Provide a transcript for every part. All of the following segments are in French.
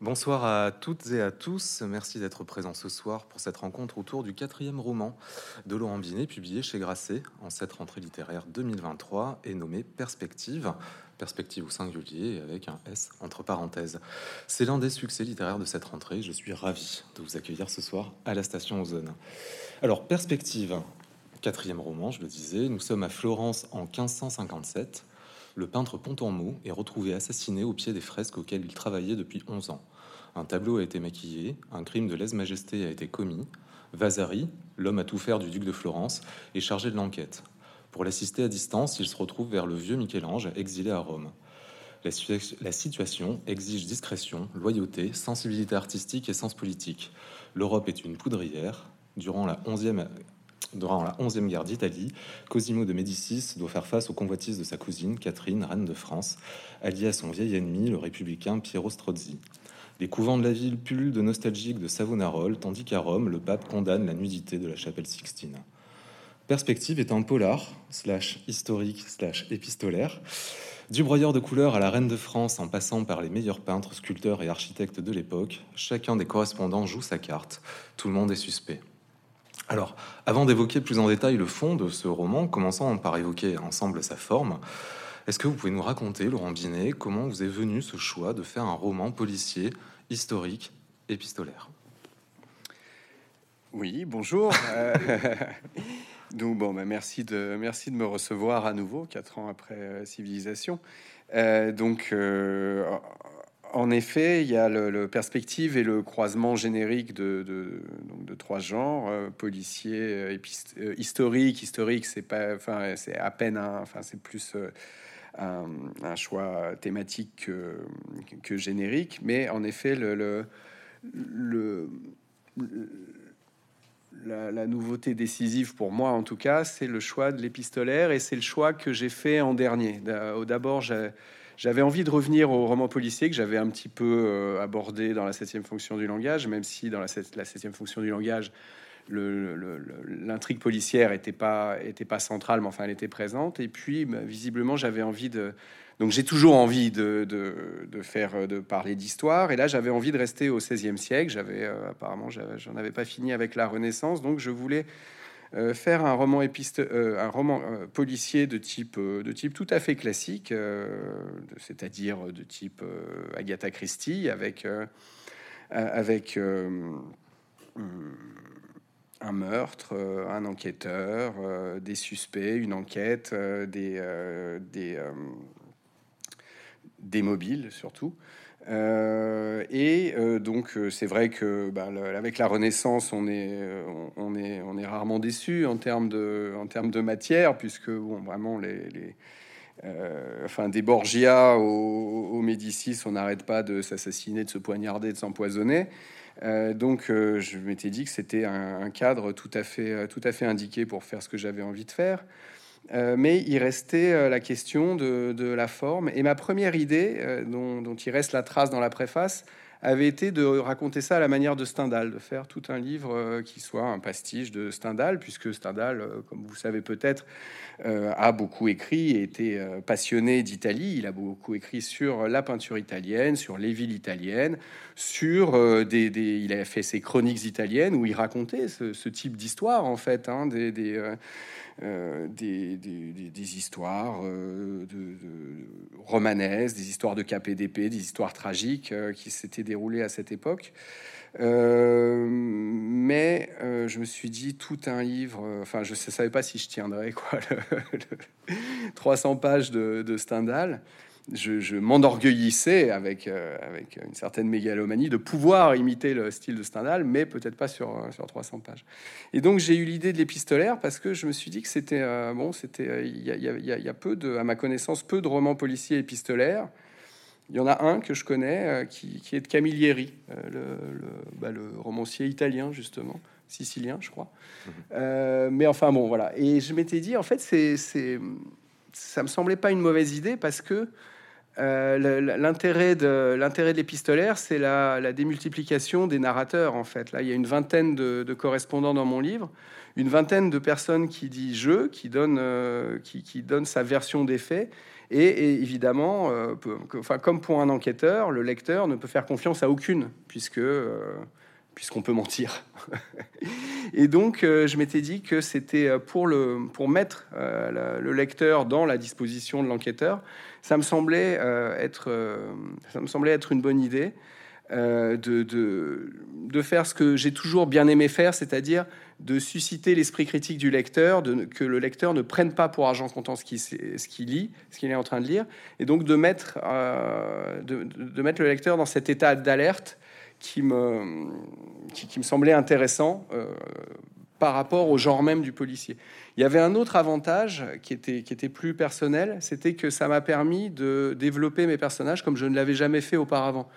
Bonsoir à toutes et à tous. Merci d'être présents ce soir pour cette rencontre autour du quatrième roman de Laurent Binet, publié chez Grasset en cette rentrée littéraire 2023 et nommé Perspective. Perspective au singulier avec un S entre parenthèses. C'est l'un des succès littéraires de cette rentrée. Je suis ravi de vous accueillir ce soir à la station Ozone. Alors, Perspective, quatrième roman, je le disais. Nous sommes à Florence en 1557 le peintre Pontormo est retrouvé assassiné au pied des fresques auxquelles il travaillait depuis 11 ans. Un tableau a été maquillé, un crime de lèse-majesté a été commis. Vasari, l'homme à tout faire du duc de Florence, est chargé de l'enquête. Pour l'assister à distance, il se retrouve vers le vieux Michel-Ange, exilé à Rome. La, la, situation exige discrétion, loyauté, sensibilité artistique et sens politique. L'Europe est une poudrière. Durant la 11e Durant la 11e guerre d'Italie, Cosimo de Médicis doit faire face aux convoitises de sa cousine, Catherine, reine de France, alliée à son vieil ennemi, le républicain Piero Strozzi. Les couvents de la ville pullulent de nostalgiques de Savonarole, tandis qu'à Rome, le pape condamne la nudité de la chapelle Sixtine. Perspective est un polar, slash historique, slash épistolaire. Du broyeur de couleurs à la reine de France, en passant par les meilleurs peintres, sculpteurs et architectes de l'époque, chacun des correspondants joue sa carte. Tout le monde est suspect. Alors, avant d'évoquer plus en détail le fond de ce roman, commençons par évoquer ensemble sa forme. Est-ce que vous pouvez nous raconter, Laurent Binet, comment vous est venu ce choix de faire un roman policier, historique, épistolaire? Oui, bonjour. Euh, donc, bon, bah, merci, de, merci de me recevoir à nouveau, quatre ans après euh, Civilisation. Euh, donc, en effet, il y a le, perspective et le croisement générique de, de, trois genres euh, policier, euh, euh, historique. Historique, c'est pas, enfin, c'est à peine, enfin, c'est plus un, choix thématique que, générique. Mais en effet, le, le, la, la, nouveauté décisive pour moi, en tout cas, c'est le choix de l'épistolaire et c'est le choix que j'ai fait en dernier. D'abord, j'ai j'avais envie de revenir au roman policier que j'avais un petit peu euh, abordé dans la septième fonction du langage, même si dans la, septième fonction du langage, l'intrigue policière était pas était pas centrale, mais enfin elle était présente. Et puis bah, visiblement j'avais envie de donc j'ai toujours envie de, faire de parler d'histoire. Et là j'avais envie de rester au XVIe siècle. J'avais euh, apparemment j'en avais pas fini avec la Renaissance, donc je voulais euh, faire un roman euh, un roman euh, policier de type, de type tout à fait classique, c'est-à-dire de type Agatha Christie, avec, avec un meurtre, un enquêteur, des suspects, une enquête, des, des, des mobiles surtout. Euh, et euh, donc euh, c'est vrai que bah, avec la Renaissance, on est, on, est, on est rarement déçu en termes de, en termes de matière, puisque bon, vraiment les, enfin des Borgia aux, Médicis, on n'arrête pas de s'assassiner, de se poignarder, de s'empoisonner. donc je m'étais dit que c'était un, un, cadre tout à fait, tout à fait indiqué pour faire ce que j'avais envie de faire. Euh, mais il restait euh, la question de, la forme. Et ma première idée, euh, dont, il reste la trace dans la préface, avait été de raconter ça à la manière de Stendhal, de faire tout un livre qui soit un pastiche de Stendhal, puisque Stendhal, comme vous savez peut-être, a beaucoup écrit et était passionné d'Italie. Il a beaucoup écrit sur la peinture italienne, sur les villes italiennes, sur des, il a fait ses chroniques italiennes où il racontait ce, type d'histoire en fait, hein, des, euh, des, des, histoires euh, de, romanesques, des histoires de KPDP, des histoires tragiques euh, qui s'étaient déroulées à cette époque. mais je me suis dit tout un livre, enfin je ne savais pas si je tiendrais quoi, 300 pages de, Stendhal je, m'enorgueillissais avec, euh, avec une certaine mégalomanie de pouvoir imiter le style de Stendhal, mais peut-être pas sur, euh, sur 300 pages. Et donc j'ai eu l'idée de l'épistolaire parce que je me suis dit que c'était euh, bon, c'était il y, y, a peu de, à ma connaissance, peu de romans policiers épistolaires. Il y en a un que je connais qui, qui, est de Camilleri, le, bah, le, romancier italien justement, sicilien, je crois. Mmh. mais enfin bon, voilà. Et je m'étais dit en fait, c'est ça me semblait pas une mauvaise idée parce que l'intérêt de l'intérêt de l'épistolaire, c'est la, démultiplication des narrateurs. En fait, là, il y a une vingtaine de, correspondants dans mon livre, une vingtaine de personnes qui disent je, qui donne, qui, qui donne sa version des faits. Et, évidemment, enfin, comme pour un enquêteur, le lecteur ne peut faire confiance à aucune, puisque puisqu'on peut mentir. et donc, euh, je m'étais dit que c'était euh, pour, le, pour mettre euh, le lecteur dans la disposition de l'enquêteur, ça me semblait être, ça me semblait être une bonne idée de, de, de, faire ce que j'ai toujours bien aimé faire, c'est-à-dire de susciter l'esprit critique du lecteur, de, que le lecteur ne prenne pas pour argent comptant ce qu'il lit, ce qu'il est en train de lire, et donc de mettre, mettre le lecteur dans cet état d'alerte qui me, semblait intéressant euh, par rapport au genre même du policier. Il y avait un autre avantage qui était plus personnel, c'était que ça m'a permis de développer mes personnages comme je ne l'avais jamais fait auparavant.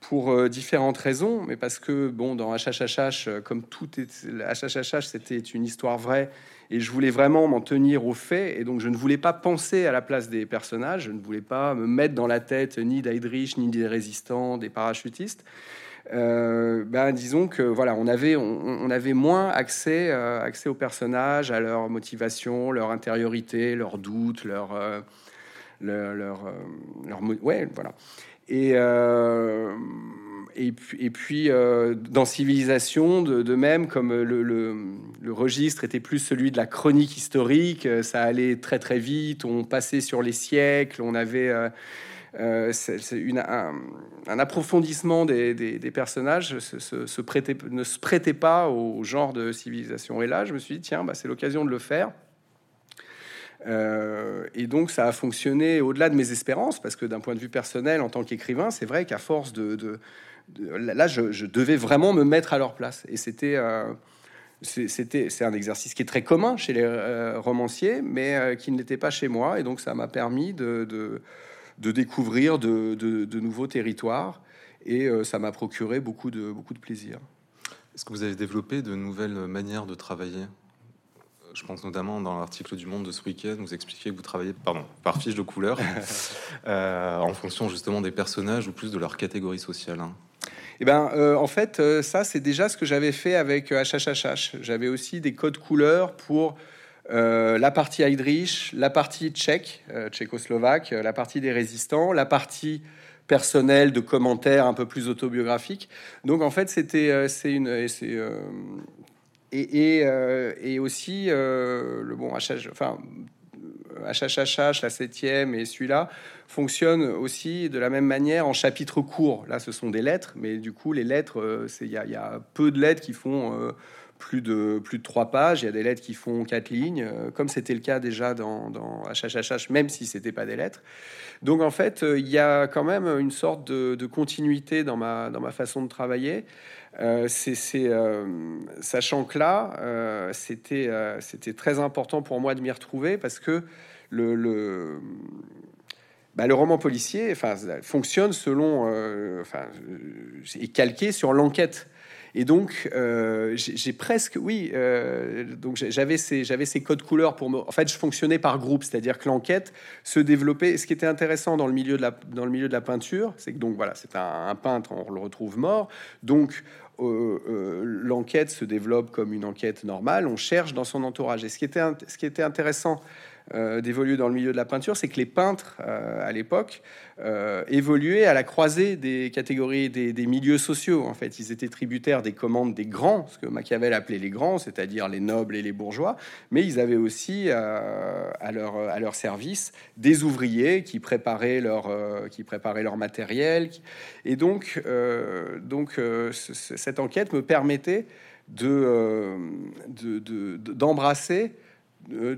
Pour euh, différentes raisons, mais parce que, bon, dans HHHH, euh, comme tout est... HHHH, c'était une histoire vraie, et je voulais vraiment m'en tenir aux faits, et donc je ne voulais pas penser à la place des personnages, je ne voulais pas me mettre dans la tête ni d'Aidrich, ni des résistants, des parachutistes. Euh, ben, disons que voilà, on avait, on, avait moins accès, euh, accès aux personnages, à leur motivation, leur intériorité, leurs doutes, leur, euh, leur, leur, ouais, voilà. Et, puis, et puis dans Civilisation, de, même, comme le, registre était plus celui de la chronique historique, ça allait très très vite, on passait sur les siècles, on avait euh, un, approfondissement des, personnages se, prêtait, ne se prêtait pas au genre de civilisation. Et là, je me suis dit, tiens, bah, c'est l'occasion de le faire. Euh, et donc, ça a fonctionné au-delà de mes espérances, parce que d'un point de vue personnel, en tant qu'écrivain, c'est vrai qu'à force de, là, je, devais vraiment me mettre à leur place. Et c'était euh, c'est un exercice qui est très commun chez les romanciers, mais qui n'était pas chez moi. Et donc, ça m'a permis de de découvrir de, nouveaux territoires et euh, ça m'a procuré beaucoup de, beaucoup de plaisir. Est-ce que vous avez développé de nouvelles manières de travailler? Je pense notamment dans l'article du Monde de ce week-end, vous expliquez que vous travaillez pardon, par fiche de couleur euh, en fonction justement des personnages ou plus de leur catégorie sociale. Hein. Eh ben, euh, en fait, ça c'est déjà ce que j'avais fait avec HHHH. J'avais aussi des codes couleurs pour euh, la partie Heydrich, la partie tchèque, euh, tchécoslovaque, euh, la partie des résistants, la partie personnelle de commentaires un peu plus autobiographiques. Donc en fait, c'était c'est une c'est et, et, aussi le bon HH, enfin HHHH, la septième et celui-là fonctionnent aussi de la même manière en chapitres courts. Là, ce sont des lettres, mais du coup, les lettres, il y, a peu de lettres qui font plus de, plus de trois pages. Il y a des lettres qui font quatre lignes, euh, comme c'était le cas déjà dans, dans même si c'était pas des lettres. Donc en fait, euh, il y a quand même une sorte de, continuité dans ma, dans ma façon de travailler. Euh, c'est, sachant que là, c'était, c'était très important pour moi de m'y retrouver parce que le, bah, roman policier fonctionne selon, enfin, est calqué sur l'enquête. Et donc, euh, j'ai presque, oui, euh, donc j'avais ces, j'avais ces codes couleurs pour me. En fait, je fonctionnais par groupe, c'est-à-dire que l'enquête se développait. Ce qui était intéressant dans le milieu de la, dans le milieu de la peinture, c'est que donc voilà, c'est un, peintre, on le retrouve mort. Donc, euh, l'enquête se développe comme une enquête normale. On cherche dans son entourage. Et ce qui était, ce qui était intéressant euh, d'évoluer dans le milieu de la peinture, c'est que les peintres euh, à l'époque euh, évoluaient à la croisée des catégories des, milieux sociaux. En fait, ils étaient tributaires des commandes des grands, ce que Machiavel appelait les grands, c'est-à-dire les nobles et les bourgeois, mais ils avaient aussi à, leur, service des ouvriers qui préparaient leur, qui préparaient leur matériel. Et donc, donc cette enquête me permettait de, d'embrasser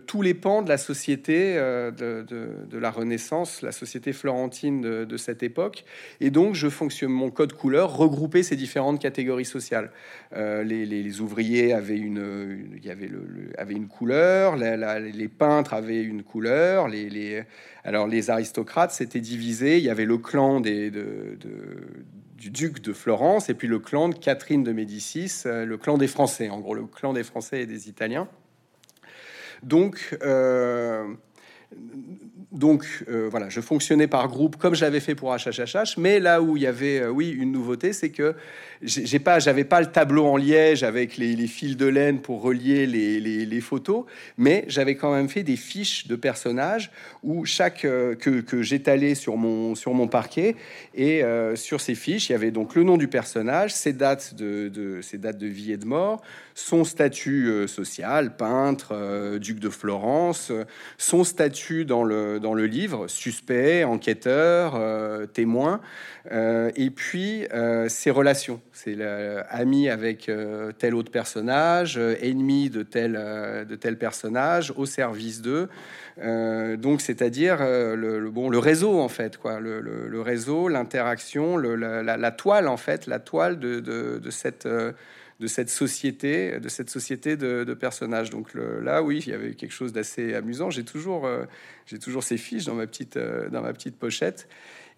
tous les pans de la société euh, de, la Renaissance, la société florentine de, cette époque. Et donc, je fonctionne mon code couleur, regrouper ces différentes catégories sociales. Euh, les, ouvriers avaient une, y avait le, avait une couleur, les peintres avaient une couleur, les, alors les aristocrates s'étaient divisés. Il y avait le clan des, du duc de Florence et puis le clan de Catherine de Médicis, le clan des Français, en gros le clan des Français et des Italiens. Donc, euh, donc euh, voilà, je fonctionnais par groupe comme j'avais fait pour HHHH, mais là où il y avait, euh, oui, une nouveauté, c'est que j'ai pas, j'avais pas le tableau en liège avec les, fils de laine pour relier les, photos, mais j'avais quand même fait des fiches de personnages où chaque euh, que, j'étalais sur mon sur mon parquet et sur ces fiches, il y avait donc le nom du personnage, ses dates de, de ses dates de vie et de mort, son statut social, peintre, duc de Florence, son statut dans le dans le livre, suspect, enquêteur, euh, témoin, euh, et puis euh, ses relations. C'est ami avec tel autre personnage, ennemi de tel, de tel personnage, au service d'eux. donc, c'est-à-dire le, bon, le réseau, en fait, quoi, le, réseau, l'interaction, la, toile, en fait, la toile de, de cette de cette société, de cette société de, personnages. Donc là, oui, il y avait quelque chose d'assez amusant. J'ai toujours, euh, j'ai toujours ces fiches dans ma petite, euh, dans ma petite pochette.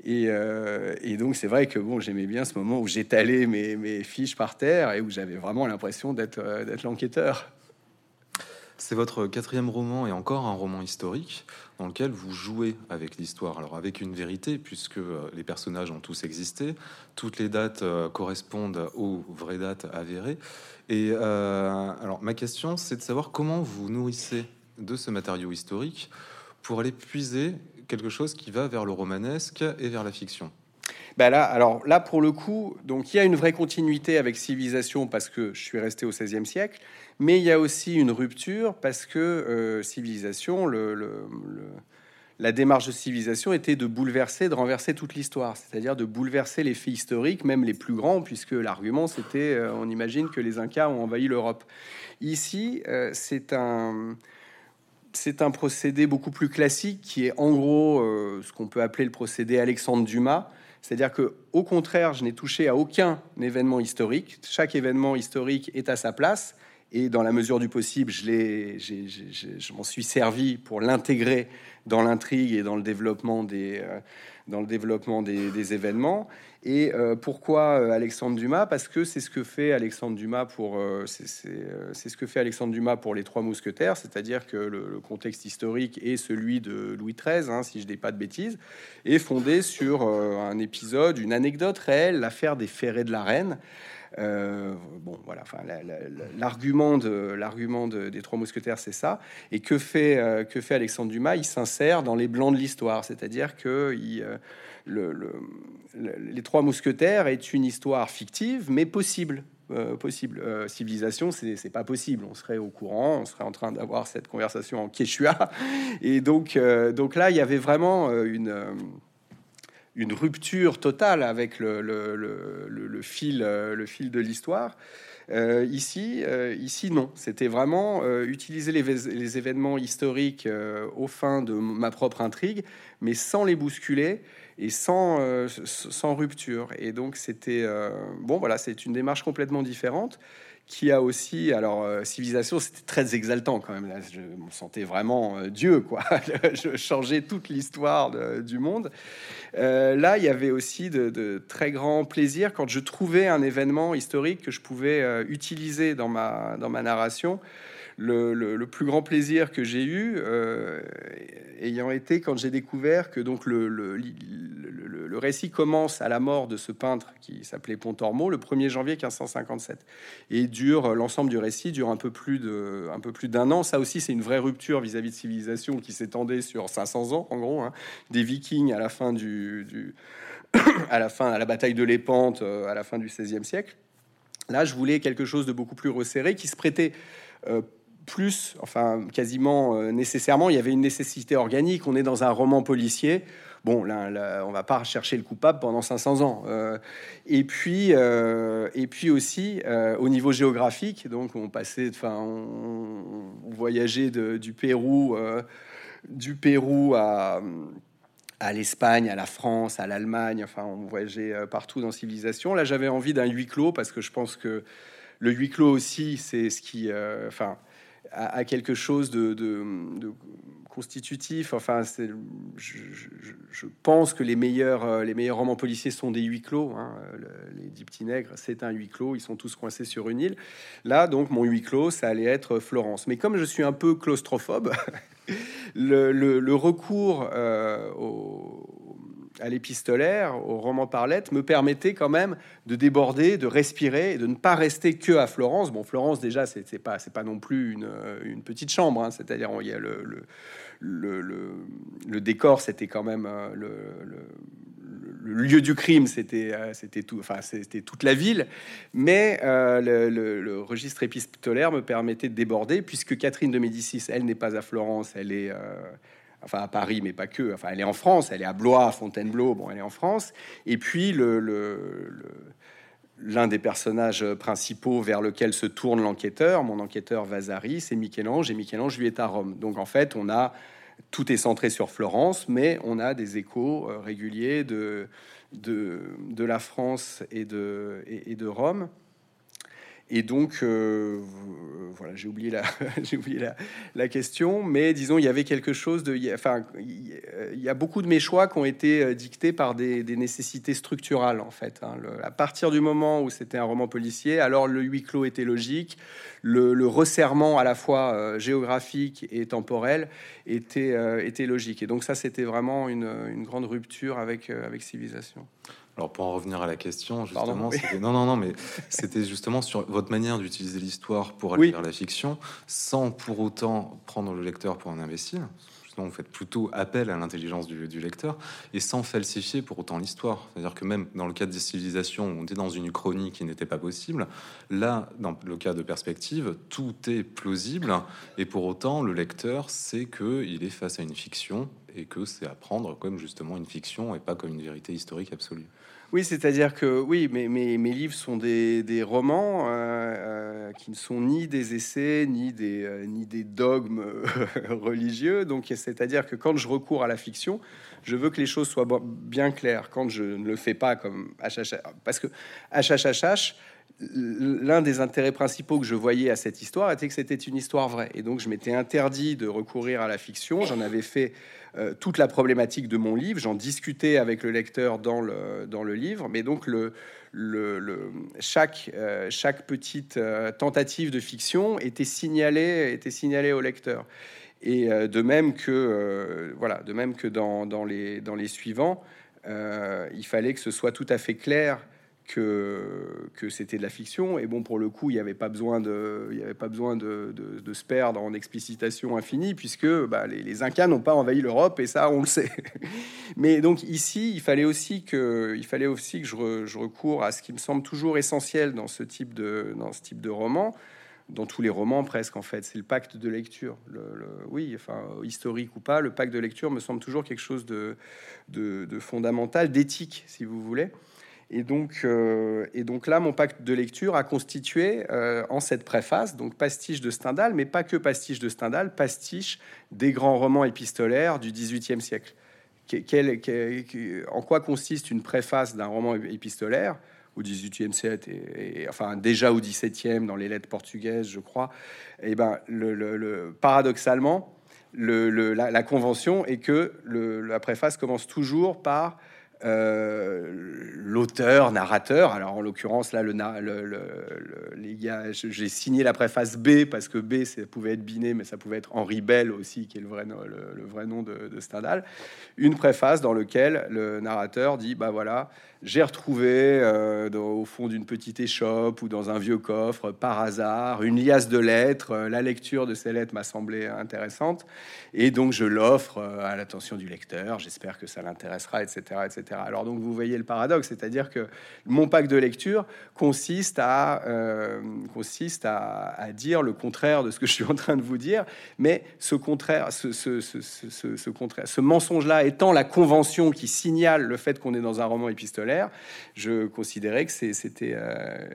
Euh, et, donc c'est vrai que bon, j'aimais bien ce moment où j'étalais mes, fiches par terre et où j'avais vraiment l'impression d'être l'enquêteur. C'est votre quatrième roman et encore un roman historique dans lequel vous jouez avec l'histoire. Alors avec une vérité, puisque euh, les personnages ont tous existé, toutes les dates euh, correspondent aux vraies dates avérées. Et euh, alors ma question, c'est de savoir comment vous nourrissez de ce matériau historique pour aller puiser quelque chose qui va vers le romanesque et vers la fiction. Ben là, alors là, pour le coup, donc il y a une vraie continuité avec Civilisation parce que je suis resté au XVIe siècle, mais il y a aussi une rupture parce que euh, Civilisation, la démarche de Civilisation était de bouleverser, de renverser toute l'histoire, c'est-à-dire de bouleverser les faits historiques, même les plus grands, puisque l'argument c'était, euh, on imagine que les Incas ont envahi l'Europe. Ici, euh, c'est un c'est un procédé beaucoup plus classique qui est en gros ce qu'on peut appeler le procédé Alexandre Dumas, c'est-à-dire que, au contraire, je n'ai touché à aucun événement historique. Chaque événement historique est à sa place. Et dans la mesure du possible, je, je m'en suis servi pour l'intégrer dans l'intrigue et dans le développement des, euh, dans le développement des, événements. Et euh, pourquoi euh, Alexandre Dumas? Parce que c'est ce que fait Alexandre Dumas pour c'est ce que fait Alexandre Dumas pour les Trois Mousquetaires, c'est-à-dire que le, contexte historique est celui de Louis XIII, hein, si je dis pas de bêtises, est fondé sur un épisode, une anecdote réelle, l'affaire des ferrets de la Reine. Euh, bon, voilà, enfin, l'argument de l'argument des trois mousquetaires, c'est ça. Et que fait euh, que fait Alexandre Dumas? Il s'insère dans les blancs de l'histoire, c'est-à-dire que euh, le, les trois mousquetaires est une histoire fictive, mais possible. possible. civilisation, c'est pas possible. On serait au courant, on serait en train d'avoir cette conversation en quechua. Et donc, donc là, il y avait vraiment une une rupture totale avec le, euh, fil de l'histoire. Euh, ici, euh, ici, non. C'était vraiment utiliser les, les, événements historiques au fin de ma propre intrigue, mais sans les bousculer et sans, sans rupture. Et donc, c'était bon. Voilà, c'est une démarche complètement différente qui a aussi, alors euh, civilisation, c'était très exaltant quand même. Là, je me sentais vraiment euh, Dieu, quoi. je changeais toute l'histoire du monde. Euh, là, il y avait aussi de, très grands plaisirs quand je trouvais un événement historique que je pouvais utiliser dans ma dans ma narration. Le, plus grand plaisir que j'ai eu, ayant été quand j'ai découvert que donc le, le, récit commence à la mort de ce peintre qui s'appelait Pontormo le 1er janvier 1557 et dure l'ensemble du récit dure un peu plus de un peu plus d'un an. Ça aussi c'est une vraie rupture vis-à-vis de civilisation qui s'étendait sur 500 ans en gros, hein. des Vikings à la fin du, à la fin à la bataille de l'Épante euh, à la fin du 16e siècle. Là, je voulais quelque chose de beaucoup plus resserré qui se prêtait euh, plus, enfin quasiment euh, nécessairement, il y avait une nécessité organique. On est dans un roman policier. Bon, là, on va pas chercher le coupable pendant 500 ans. Euh, et puis, euh, et puis aussi au niveau géographique, donc on passait, enfin, on, voyageait du Pérou, du Pérou à à l'Espagne, à la France, à l'Allemagne, enfin on voyageait partout dans civilisation. Là j'avais envie d'un huis clos parce que je pense que le huis clos aussi c'est ce qui, enfin à, quelque chose de, constitutif. Enfin, je, je, pense que les meilleurs, euh, les meilleurs romans policiers sont des huis clos. Hein. les Dix Petits Nègres, c'est un huis clos. Ils sont tous coincés sur une île. Là, donc, mon huis clos, ça allait être Florence. Mais comme je suis un peu claustrophobe, le, recours au, à l'épistolaire, au roman par lettres, me permettait quand même de déborder, de respirer et de ne pas rester que à Florence. Bon, Florence, déjà, c'est pas, pas non plus une, petite chambre, hein. c'est-à-dire il y a le, décor, c'était quand même euh, le, lieu du crime, c'était euh, c'était tout, enfin c'était toute la ville, mais euh, le, registre épistolaire me permettait de déborder puisque Catherine de Médicis, elle n'est pas à Florence, elle est enfin à Paris, mais pas que. Enfin, elle est en France, elle est à Blois, à Fontainebleau. Bon, elle est en France. Et puis le, l'un des personnages principaux vers lequel se tourne l'enquêteur, mon enquêteur Vasari, c'est Michel-Ange, et Michel-Ange lui est à Rome. Donc en fait, on a tout est centré sur Florence, mais on a des échos euh, réguliers de, de, la France et de, et de Rome. Et donc, euh, voilà, j'ai oublié, la, question, mais disons, il y avait quelque chose de. Enfin, il y a beaucoup de mes choix qui ont été euh, dictés par des, nécessités structurales, en fait. Hein. à partir du moment où c'était un roman policier, alors le huis clos était logique, le, le resserrement à la fois euh, géographique et temporel était, était logique. Et donc, ça, c'était vraiment une, une grande rupture avec, avec Civilisation. Alors pour en revenir à la question, justement, non, non, non, mais c'était justement sur votre manière d'utiliser l'histoire pour aller vers la fiction, sans pour autant prendre le lecteur pour un imbécile. Sinon, vous faites plutôt appel à l'intelligence du, lecteur et sans falsifier pour autant l'histoire. C'est-à-dire que même dans le cas des civilisations, on était dans une uchronie qui n'était pas possible. Là, dans le cas de perspective, tout est plausible et pour autant, le lecteur sait qu'il est face à une fiction et que c'est à prendre comme justement une fiction et pas comme une vérité historique absolue. Oui, c'est-à-dire que oui, mes, mes, livres sont des, romans euh, euh, qui ne sont ni des essais, ni des, euh, dogmes religieux. Donc, c'est-à-dire que quand je recours à la fiction, je veux que les choses soient bien claires. Quand je ne le fais pas comme HHH, parce que HHHH, l'un des intérêts principaux que je voyais à cette histoire était que c'était une histoire vraie. Et donc, je m'étais interdit de recourir à la fiction. J'en avais fait euh, toute la problématique de mon livre. J'en discutais avec le lecteur dans le, dans le livre, mais donc le, le, chaque, euh, chaque petite euh, tentative de fiction était signalée, était signalée au lecteur. Et de même que, voilà, de même que dans, dans, les, dans les suivants, il fallait que ce soit tout à fait clair que, c'était de la fiction. Et bon, pour le coup, il n'y avait pas besoin, de, avait pas besoin de, se perdre en explicitation infinie, puisque bah, les, Incas n'ont pas envahi l'Europe, et ça, on le sait. Mais donc ici, il fallait aussi que, il fallait aussi que je, recours à ce qui me semble toujours essentiel dans ce type de, dans ce type de roman. Dans tous les romans, presque en fait, c'est le pacte de lecture. Le, oui, enfin, historique ou pas, le pacte de lecture me semble toujours quelque chose de fondamental, d'éthique, si vous voulez. Et donc, euh, et donc là, mon pacte de lecture a constitué euh, en cette préface, donc pastiche de Stendhal, mais pas que pastiche de Stendhal, pastiche des grands romans épistolaires du XVIIIe siècle. en quoi consiste une préface d'un roman épistolaire au XVIIIe siècle et, enfin déjà au XVIIe dans les lettres portugaises, je crois? Et eh ben, le, paradoxalement, la, la, convention est que la préface commence toujours par euh, l'auteur, narrateur. Alors en l'occurrence là, le, le, les gars, j'ai signé la préface B parce que B, ça pouvait être Binet, mais ça pouvait être Henri Bell aussi, qui est le vrai, le, vrai nom de, Stendhal. Une préface dans lequel le narrateur dit, bah voilà, j'ai retrouvé euh, au fond d'une petite échoppe ou dans un vieux coffre, par hasard, une liasse de lettres. Euh, la lecture de ces lettres m'a semblé intéressante, et donc je l'offre euh, à l'attention du lecteur. J'espère que ça l'intéressera, etc., etc. Alors donc vous voyez le paradoxe, c'est-à-dire que mon pack de lecture consiste à consiste à, dire le contraire de ce que je suis en train de vous dire, mais ce contraire, ce, ce, ce, ce contraire, ce mensonge-là étant la convention qui signale le fait qu'on est dans un roman épistolaire je considérais que c'était, euh,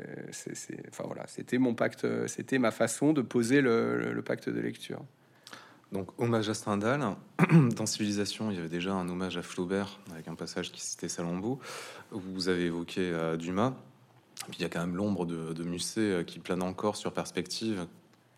enfin voilà, c'était mon pacte, c'était ma façon de poser le, pacte de lecture. Donc, hommage à Stendhal. Dans Civilisation, il y avait déjà un hommage à Flaubert avec un passage qui citait Salammbô. Vous avez évoqué euh, Dumas. Puis il y a quand même l'ombre de, Musset euh, qui plane encore sur Perspective,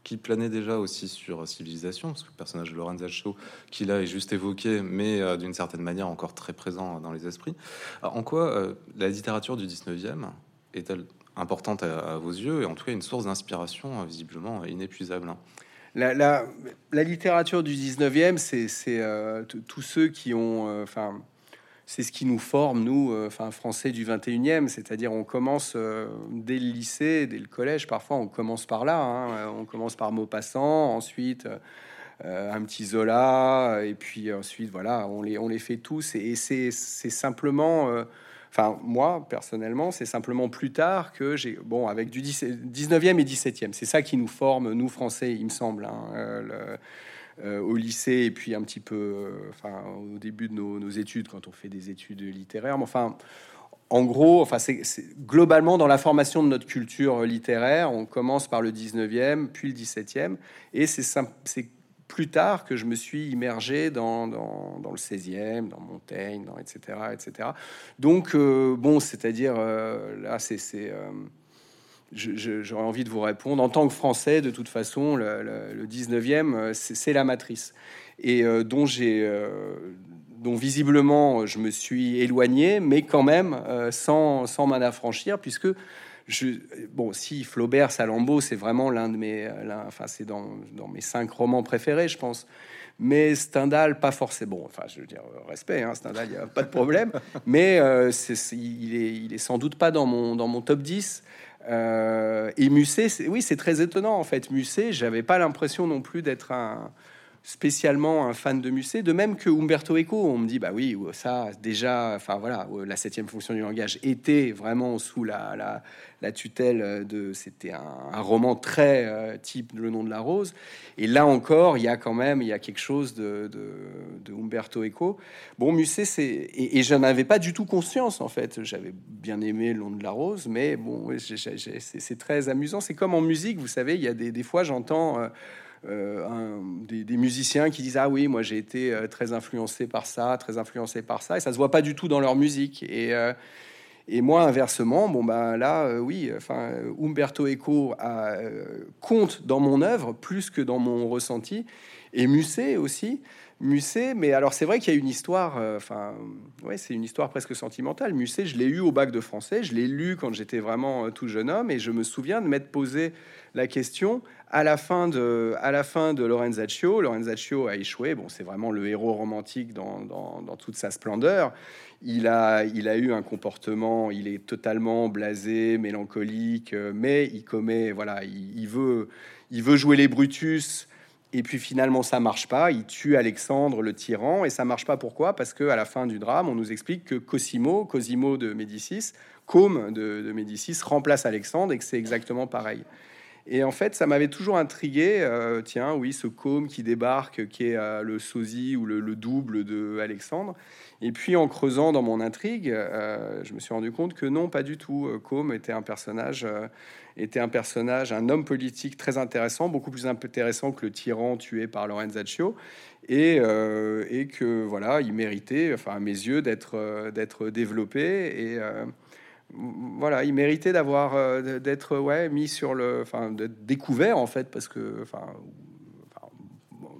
qui planait déjà aussi sur Civilisation, parce que le personnage de Lorenzo Shaw, qui là est juste évoqué, mais euh, d'une certaine manière encore très présent dans les esprits. en quoi euh, la littérature du 19e est-elle importante à, vos yeux, et en tout cas une source d'inspiration euh, visiblement inépuisable la, la, la, littérature du 19e, c'est tous ceux qui ont, enfin, c'est ce qui nous forme, nous, enfin, français du 21e, c'est-à-dire on commence dès le lycée, dès le collège, parfois on commence par là, hein. on commence par Maupassant, ensuite euh, un petit Zola, et puis ensuite, voilà, on les, on les fait tous. Et, c'est simplement, euh, enfin, moi, personnellement, c'est simplement plus tard que j'ai, bon, avec du 19e et 17e, c'est ça qui nous forme, nous, Français, il me semble, hein, euh, au lycée, et puis un petit peu, enfin, au début de nos, études, quand on fait des études littéraires. Mais enfin, en gros, enfin, c'est globalement dans la formation de notre culture littéraire, on commence par le 19e, puis le 17e, et c'est plus tard que je me suis immergé dans, le 16e, dans Montaigne, dans etc. etc. Donc, euh, bon, c'est-à-dire, euh, là, c'est... Euh, j'aurais envie de vous répondre. En tant que Français, de toute façon, le, 19e, c'est la matrice. Et dont j'ai... dont visiblement je me suis éloigné, mais quand même sans, sans m'en affranchir, puisque bon, si Flaubert, Salammbô, c'est vraiment l'un de mes, enfin, c'est dans, mes cinq romans préférés, je pense. Mais Stendhal, pas forcément. Enfin, je veux dire, respect, hein, Stendhal, il n'y a pas de problème. mais euh, il, est, il est sans doute pas dans mon, dans mon top 10. Euh, et Musset, oui, c'est très étonnant en fait. Musset, j'avais pas l'impression non plus d'être un, spécialement un fan de Musset, de même que Umberto Eco. On me dit, bah oui, ça, déjà, enfin voilà, la septième fonction du langage était vraiment sous la, tutelle de. C'était un, roman très euh, type Le nom de la rose. Et là encore, il y a quand même, il y a quelque chose de, de, Umberto Eco. Bon, Musset, c'est. Et, et j'en avais pas du tout conscience, en fait. J'avais bien aimé Le nom de la rose, mais bon, c'est très amusant. C'est comme en musique, vous savez, il y a des, fois, j'entends. Euh, euh, un, des, musiciens qui disent ah oui moi j'ai été euh, très influencé par ça très influencé par ça et ça se voit pas du tout dans leur musique. Et euh, et moi inversement bon bah là oui enfin Umberto Eco compte dans mon œuvre plus que dans mon ressenti. Et Musset aussi. Musset, mais alors c'est vrai qu'il y a une histoire, enfin, ouais, c'est une histoire presque sentimentale. Musset, je l'ai eu au bac de français, je l'ai lu quand j'étais vraiment tout jeune homme, et je me souviens de m'être posé la question à la fin de, à la fin de Lorenzaccio. Lorenzaccio a échoué. Bon, c'est vraiment le héros romantique dans, dans, toute sa splendeur. Il a, il a eu un comportement, il est totalement blasé, mélancolique, mais il commet, voilà, il, veut, il veut jouer les Brutus. Et puis finalement, ça marche pas. Il tue Alexandre, le tyran, et ça marche pas. Pourquoi? Parce que à la fin du drame, on nous explique que Cosimo, Cosimo de Médicis, Côme de, de Médicis, remplace Alexandre et que c'est exactement pareil. Et en fait, ça m'avait toujours intrigué. Euh, tiens, oui, ce côme qui débarque, qui est euh, le sosie ou le, double de Alexandre. Et puis, en creusant dans mon intrigue, euh, je me suis rendu compte que non, pas du tout. Côme était un personnage, était un personnage, un homme politique très intéressant, beaucoup plus intéressant que le tyran tué par Lorenzaccio, et, et que voilà, il méritait, enfin à mes yeux, d'être d'être développé et voilà, il méritait d'avoir euh, d'être ouais mis sur le, enfin, découvert en fait, parce que, enfin,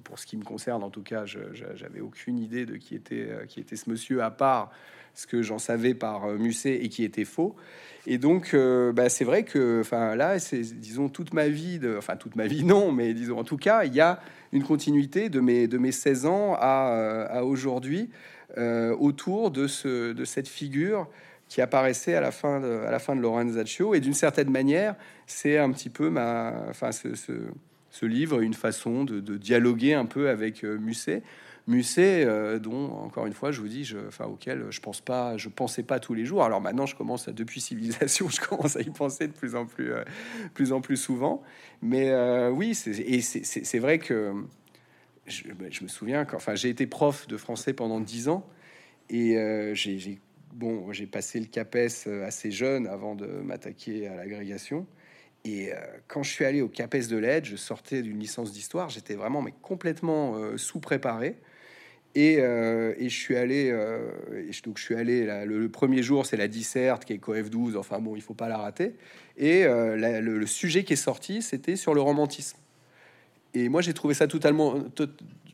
pour ce qui me concerne en tout cas, j'avais aucune idée de qui était euh, qui était ce monsieur à part ce que j'en savais par euh, Musset et qui était faux. Et donc, bah, c'est vrai que, enfin, là, c'est, disons, toute ma vie, de, enfin, toute ma vie, non, mais disons, en tout cas, il y a une continuité de mes, de mes 16 ans à, à aujourd'hui autour de, ce, de cette figure qui apparaissait à la fin de, à la fin de Lorenzaccio. Et d'une certaine manière, c'est un petit peu ma, enfin, ce, ce, livre, une façon de, dialoguer un peu avec euh, Musset. Musset, euh, dont encore une fois, je vous dis, je, enfin, auquel je pense pas, je pensais pas tous les jours. Alors maintenant, je commence à, depuis Civilisation, je commence à y penser de plus en plus, euh, plus en plus souvent. Mais oui, et c'est vrai que je, je, me souviens, j'ai été prof de français pendant dix ans et j'ai bon, j'ai passé le CAPES euh, assez jeune avant de m'attaquer à l'agrégation. Et euh, quand je suis allé au CAPES de l'aide, je sortais d'une licence d'histoire, j'étais vraiment mais complètement euh, sous-préparé. Et, et, je suis allé, et donc je suis allé le, premier jour, c'est la disserte qui est COF 12, enfin bon, il faut pas la rater. Et le, sujet qui est sorti, c'était sur le romantisme. Et moi, j'ai trouvé ça totalement,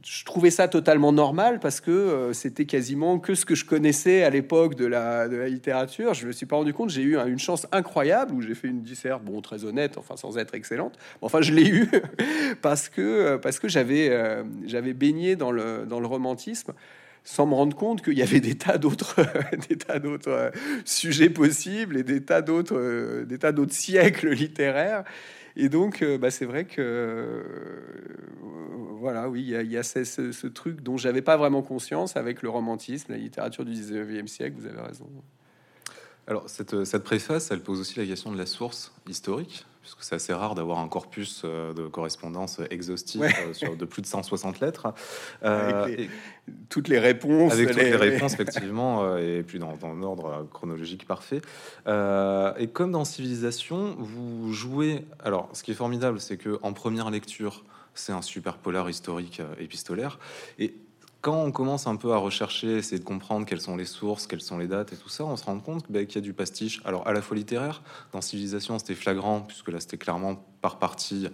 je trouvais ça totalement normal parce que euh, c'était quasiment que ce que je connaissais à l'époque de la, littérature. Je me suis pas rendu compte, j'ai eu une chance incroyable où j'ai fait une disserte, bon, très honnête, enfin sans être excellente. Enfin, je l'ai eu parce que, euh, parce que j'avais euh, j'avais baigné dans le, dans le romantisme sans me rendre compte qu'il y avait des tas d'autres des tas d'autres sujets possibles et des tas d'autres des tas d'autres siècles littéraires et donc, euh, bah, c'est vrai que, euh, voilà, oui, il y a, ce, truc dont j'avais pas vraiment conscience avec le romantisme, la littérature du 19e siècle, vous avez raison. Alors, cette, cette préface, elle pose aussi la question de la source historique puisque c'est assez rare d'avoir un corpus euh, de correspondance exhaustif euh, sur de plus de 160 lettres. Euh, toutes les réponses. Avec toutes les, réponses, effectivement, et puis dans, dans ordre chronologique parfait. et comme dans Civilisation, vous jouez. Alors, ce qui est formidable, c'est que en première lecture, c'est un super polar historique épistolaire. Et quand on commence un peu à rechercher, essayer de comprendre quelles sont les sources, quelles sont les dates et tout ça, on se rend compte bah, qu'il y a du pastiche. Alors à la fois littéraire, dans Civilisation, c'était flagrant, puisque là c'était clairement par partie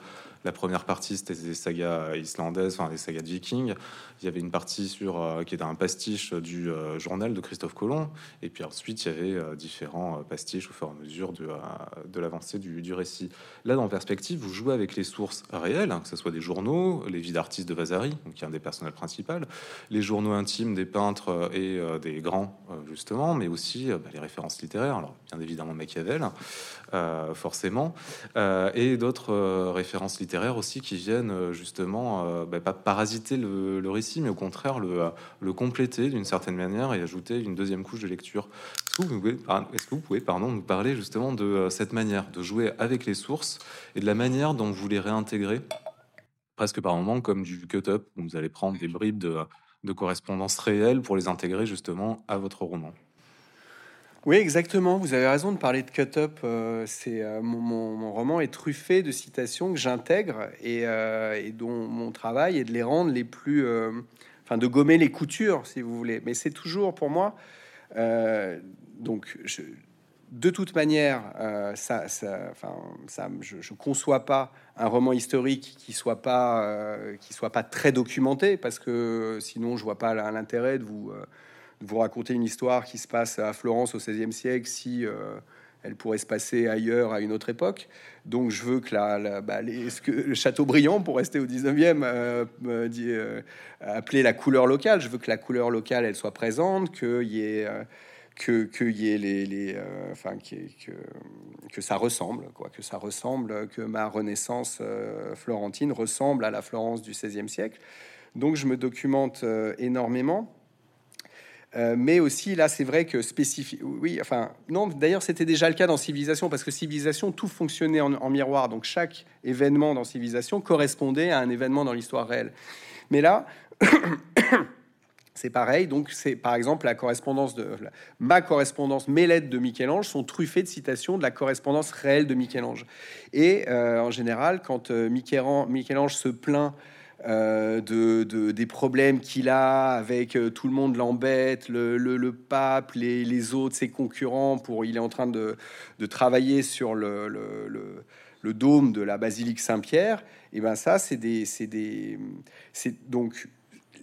la première partie, c'était des sagas islandaises, enfin des sagas de vikings. Il y avait une partie sur euh, qui était un pastiche du euh, journal de Christophe Colomb. Et puis ensuite, il y avait euh, différents pastiches au fur et à mesure de, l'avancée du, du, récit. Là, dans Perspective, vous jouez avec les sources réelles, hein, que ce soit des journaux, les vies d'artistes de Vasari, qui est un des personnages principaux, les journaux intimes des peintres et des grands, justement, mais aussi bah, les références littéraires. Alors, bien évidemment, Machiavel, forcément, et d'autres références littéraires aussi qui viennent euh, justement euh, bah, pas parasiter le, récit, mais au contraire le, compléter d'une certaine manière et ajouter une deuxième couche de lecture. Est-ce que vous pouvez, est-ce que vous pouvez pardon, nous parler justement de euh, cette manière de jouer avec les sources et de la manière dont vous les réintégrez presque par moment comme du cut-up, où vous allez prendre des bribes de, de correspondance réelle pour les intégrer justement à votre roman? Oui, exactement. Vous avez raison de parler de cut-up. Euh, c'est euh, mon, roman est truffé de citations que j'intègre et, euh, et, dont mon travail est de les rendre les plus, enfin, de gommer les coutures, si vous voulez. Mais c'est toujours pour moi. donc, je, de toute manière, ça, ça, enfin, ça, je, je conçois pas un roman historique qui soit pas, qui soit pas très documenté, parce que sinon, je vois pas l'intérêt de vous vous raconter une histoire qui se passe à Florence au XVIe siècle si euh, elle pourrait se passer ailleurs à une autre époque. Donc je veux que, la, bah, que le Châteaubriand, pour rester au 19e, euh, euh, appeler la couleur locale. Je veux que la couleur locale, elle soit présente, qu'il y ait... que qu'il y ait les, les enfin que, que ça ressemble quoi que ça ressemble que ma renaissance florentine ressemble à la Florence du XVIe siècle donc je me documente énormément euh, mais aussi là, c'est vrai que spécifique. Oui, enfin, non. D'ailleurs, c'était déjà le cas dans Civilisation parce que Civilisation, tout fonctionnait en, miroir. Donc chaque événement dans Civilisation correspondait à un événement dans l'histoire réelle. Mais là. C'est pareil, donc c'est par exemple la correspondance de ma correspondance, mes lettres de Michel-Ange sont truffées de citations de la correspondance réelle de Michel-Ange. Et euh, en général, quand euh, Michel-Ange se plaint euh, de, des problèmes qu'il a avec euh, tout le monde l'embête, le, pape, les, autres, ses concurrents. Pour, il est en train de, travailler sur le, dôme de la basilique Saint-Pierre. Et ben ça, c'est des, des, c'est donc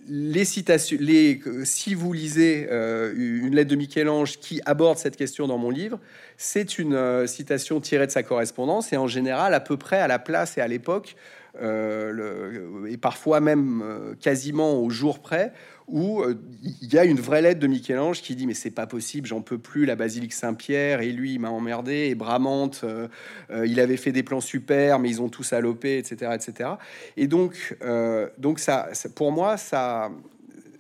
les citations, les, si vous lisez euh, une lettre de Michel-Ange qui aborde cette question dans mon livre, c'est une citation tirée de sa correspondance et en général à peu près à la place et à l'époque euh, et parfois même euh, quasiment au jour près, où euh, il y a une vraie lettre de Michel-Ange qui dit mais c'est pas possible, j'en peux plus, la basilique Saint-Pierre, et lui il m'a emmerdé, et Bramante, il avait fait des plans super, mais ils ont tous salopé, etc. etc. Et donc, donc ça, pour moi, ça,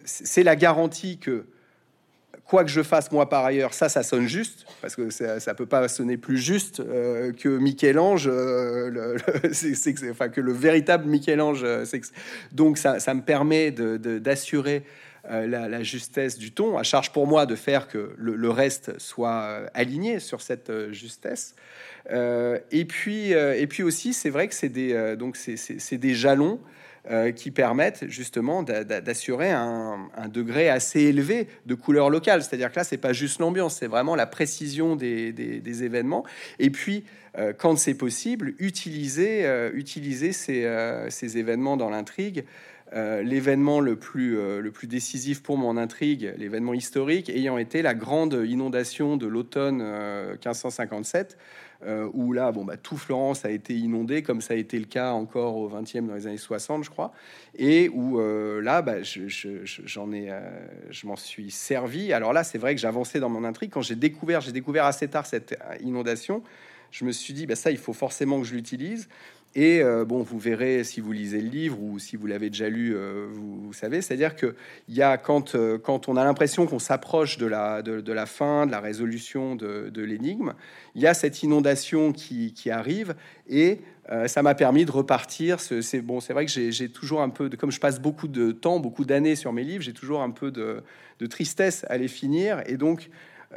c'est la garantie que quoi que je fasse moi par ailleurs, ça, ça sonne juste, parce que ça, ça peut pas sonner plus juste euh, que Michel-Ange, euh, c'est, enfin que le véritable Michel-Ange. Euh, donc ça, ça, me permet d'assurer la, justesse du ton, à charge pour moi de faire que le, reste soit aligné sur cette justesse. et puis, et puis aussi, c'est vrai que c'est des, donc c'est des jalons. Euh, qui permettent justement d'assurer un, degré assez élevé de couleur locale. C'est-à-dire que là, c'est pas juste l'ambiance, c'est vraiment la précision des, événements. Et puis, euh, quand c'est possible, utiliser, euh, ces, événements dans l'intrigue l'événement le plus décisif pour mon intrigue, l'événement historique, ayant été la grande inondation de l'automne 1557 euh, où là, bon, bah, tout Florence a été inondé, comme ça a été le cas encore au 20e, dans les années 60, je crois, et où euh, là, bah, j'en ai, euh, je m'en suis servi. Alors là, c'est vrai que j'avançais dans mon intrigue. Quand j'ai découvert, j'ai découvert assez tard cette inondation, je me suis dit, bah, ça, il faut forcément que je l'utilise. Et euh, bon, vous verrez si vous lisez le livre ou si vous l'avez déjà lu, euh, vous, savez, c'est-à-dire que il y a quand, euh, quand on a l'impression qu'on s'approche de la, de, la fin, de la résolution de, l'énigme, il y a cette inondation qui, qui arrive et ça m'a permis de repartir. C'est bon, c'est vrai que j'ai toujours un peu, de, comme je passe beaucoup de temps, beaucoup d'années sur mes livres, j'ai toujours un peu de, de, tristesse à les finir et donc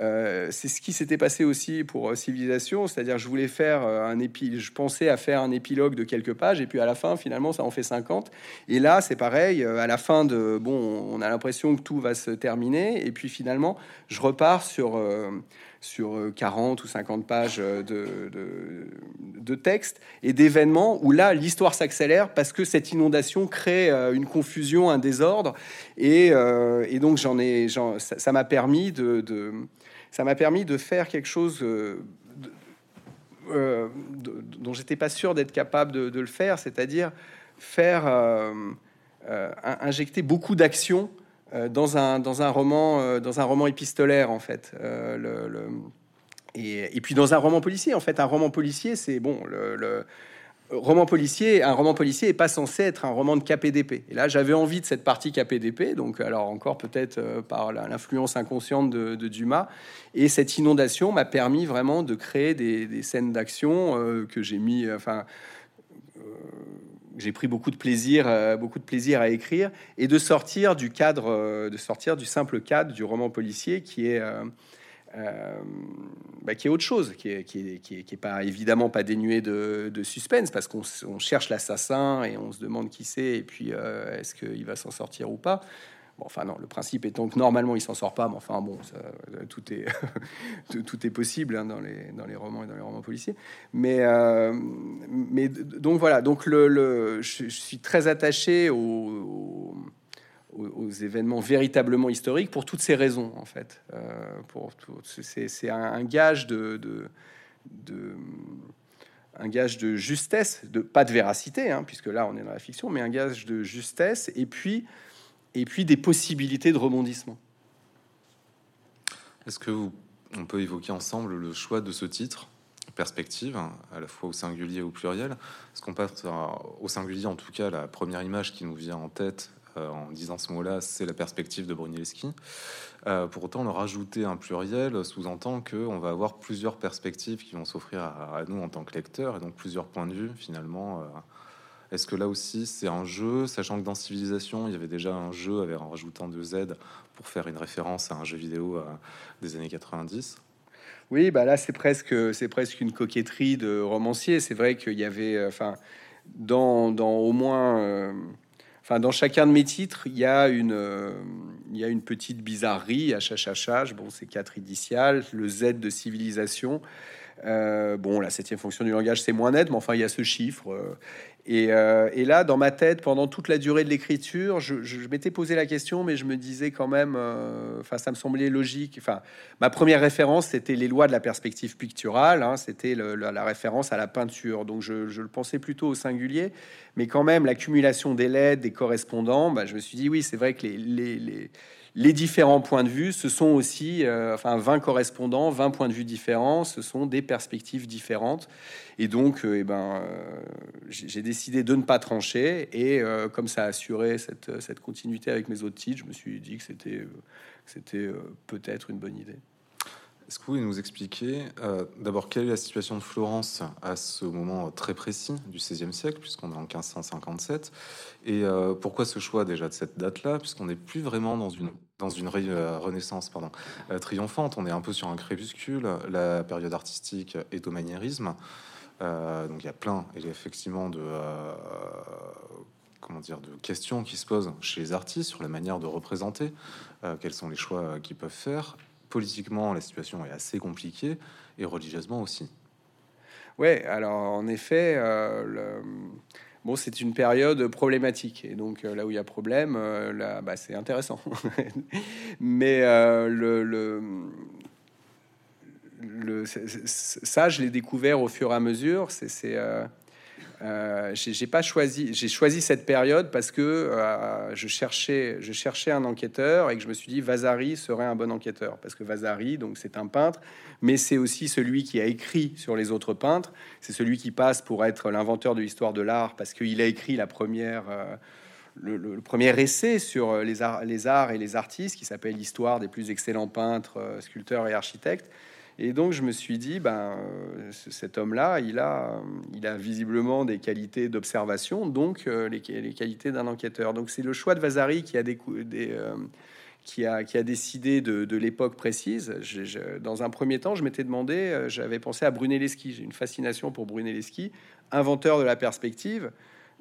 euh, c'est ce qui s'était passé aussi pour euh, Civilisation, c'est-à-dire je voulais faire euh, un épi, je pensais à faire un épilogue de quelques pages et puis à la fin finalement ça en fait 50. Et là c'est pareil, à la fin de bon, on a l'impression que tout va se terminer et puis finalement je repars sur sur 40 ou 50 pages de, de, texte et d'événements où là l'histoire s'accélère parce que cette inondation crée une confusion, un désordre et, et donc j'en ai, ça m'a permis de ça m'a permis de faire quelque chose euh, euh, dont j'étais pas sûr d'être capable de, le faire, c'est-à-dire faire euh, injecter beaucoup d'action dans un dans un roman dans un roman épistolaire en fait. Le, et, et, puis dans un roman policier, en fait, un roman policier, c'est bon. le roman policier, un roman policier est pas censé être un roman de KPDP. Et là, j'avais envie de cette partie KPDP, donc alors encore peut-être euh, par l'influence inconsciente de, Dumas. Et cette inondation m'a permis vraiment de créer des, scènes d'action euh, que j'ai mis, enfin, euh, j'ai pris beaucoup de plaisir, beaucoup de plaisir à écrire et de sortir du cadre, de sortir du simple cadre du roman policier qui est euh, bah, qui est autre chose, qui est, qui est, qui est, pas évidemment pas dénué de, suspense, parce qu'on cherche l'assassin et on se demande qui c'est, et puis euh, est-ce qu'il va s'en sortir ou pas. Bon, enfin non, le principe étant que normalement il s'en sort pas, mais enfin bon, ça, tout est tout est possible hein, dans les dans les romans et dans les romans policiers. Mais euh, mais donc voilà, donc le, le je, suis très attaché au aux, événements véritablement historiques pour toutes ces raisons, en fait. Euh, c'est un, gage de, de, un gage de justesse, de pas de véracité, hein, puisque là on est dans la fiction, mais un gage de justesse et puis et puis des possibilités de rebondissement. Est-ce que vous, on peut évoquer ensemble le choix de ce titre perspective, à la fois au singulier et au pluriel? Est-ce qu'on passe au singulier, en tout cas, la première image qui nous vient en tête, en disant ce mot-là, c'est la perspective de Brunelleschi. Euh, pour autant, le rajouter un pluriel sous-entend qu'on va avoir plusieurs perspectives qui vont s'offrir à, nous en tant que lecteurs, et donc plusieurs points de vue finalement. Euh. Est-ce que là aussi c'est un jeu, sachant que dans Civilisation, il y avait déjà un jeu avec en rajoutant deux Z pour faire une référence à un jeu vidéo des années 90 Oui, bah là c'est presque, c'est presque une coquetterie de romancier. C'est vrai qu'il y avait, enfin, dans, dans au moins Enfin, dans chacun de mes titres, il y a une, euh, il y a une petite bizarrerie chachachage. Bon, c'est quatre initiales, le Z de civilisation. Euh, bon, la septième fonction du langage, c'est moins net, mais enfin, il y a ce chiffre. Euh, et, là, dans ma tête, pendant toute la durée de l'écriture, je, m'étais posé la question, mais je me disais quand même, euh, enfin, ça me semblait logique. Enfin, ma première référence, c'était les lois de la perspective picturale, hein, c'était la, référence à la peinture. Donc, je, le pensais plutôt au singulier, mais quand même, l'accumulation des lettres, des correspondants, bah, je me suis dit, oui, c'est vrai que les différents points de vue, ce sont aussi, euh, enfin, 20 correspondants, 20 points de vue différents, ce sont des perspectives différentes. Et donc, euh, eh ben, euh, j'ai décidé de ne pas trancher. Et comme ça a assuré cette, cette, continuité avec mes autres titres, je me suis dit que c'était peut-être une bonne idée. Est-ce que vous pouvez nous expliquer euh, d'abord quelle est la situation de Florence à ce moment très précis du XVIe siècle, puisqu'on est en 1557, et euh, pourquoi ce choix déjà de cette date-là, puisqu'on n'est plus vraiment dans une, dans une euh, renaissance triomphante, on est un peu sur un crépuscule, la période artistique est au maniérisme, donc il y a plein, et effectivement, de comment dire, de questions qui se posent chez les artistes sur la manière de représenter, quels sont les choix qu'ils peuvent faire politiquement, la situation est assez compliquée et religieusement aussi. Ouais, alors en effet, euh, bon, c'est une période problématique. Et donc là où il y a problème, là, bah, c'est intéressant. Mais le, le, le, ça, je l'ai découvert au fur et à mesure. C'est euh, j'ai pas choisi, j'ai choisi cette période parce que euh, je cherchais, je cherchais un enquêteur et que je me suis dit Vasari serait un bon enquêteur parce que Vasari, donc c'est un peintre, mais c'est aussi celui qui a écrit sur les autres peintres. C'est celui qui passe pour être l'inventeur de l'histoire de l'art parce qu'il a écrit la première. Euh, le, premier essai sur les arts, les arts et les artistes qui s'appelle L'histoire des plus excellents peintres, sculpteurs et architectes. Et donc je me suis dit, ben, euh, cet homme-là, il a, il a visiblement des qualités d'observation, donc euh, les, qualités d'un enquêteur. Donc c'est le choix de Vasari qui a, euh, décidé de, de l'époque précise. dans un premier temps, je m'étais demandé, j'avais pensé à Brunelleschi. J'ai une fascination pour Brunelleschi, inventeur de la perspective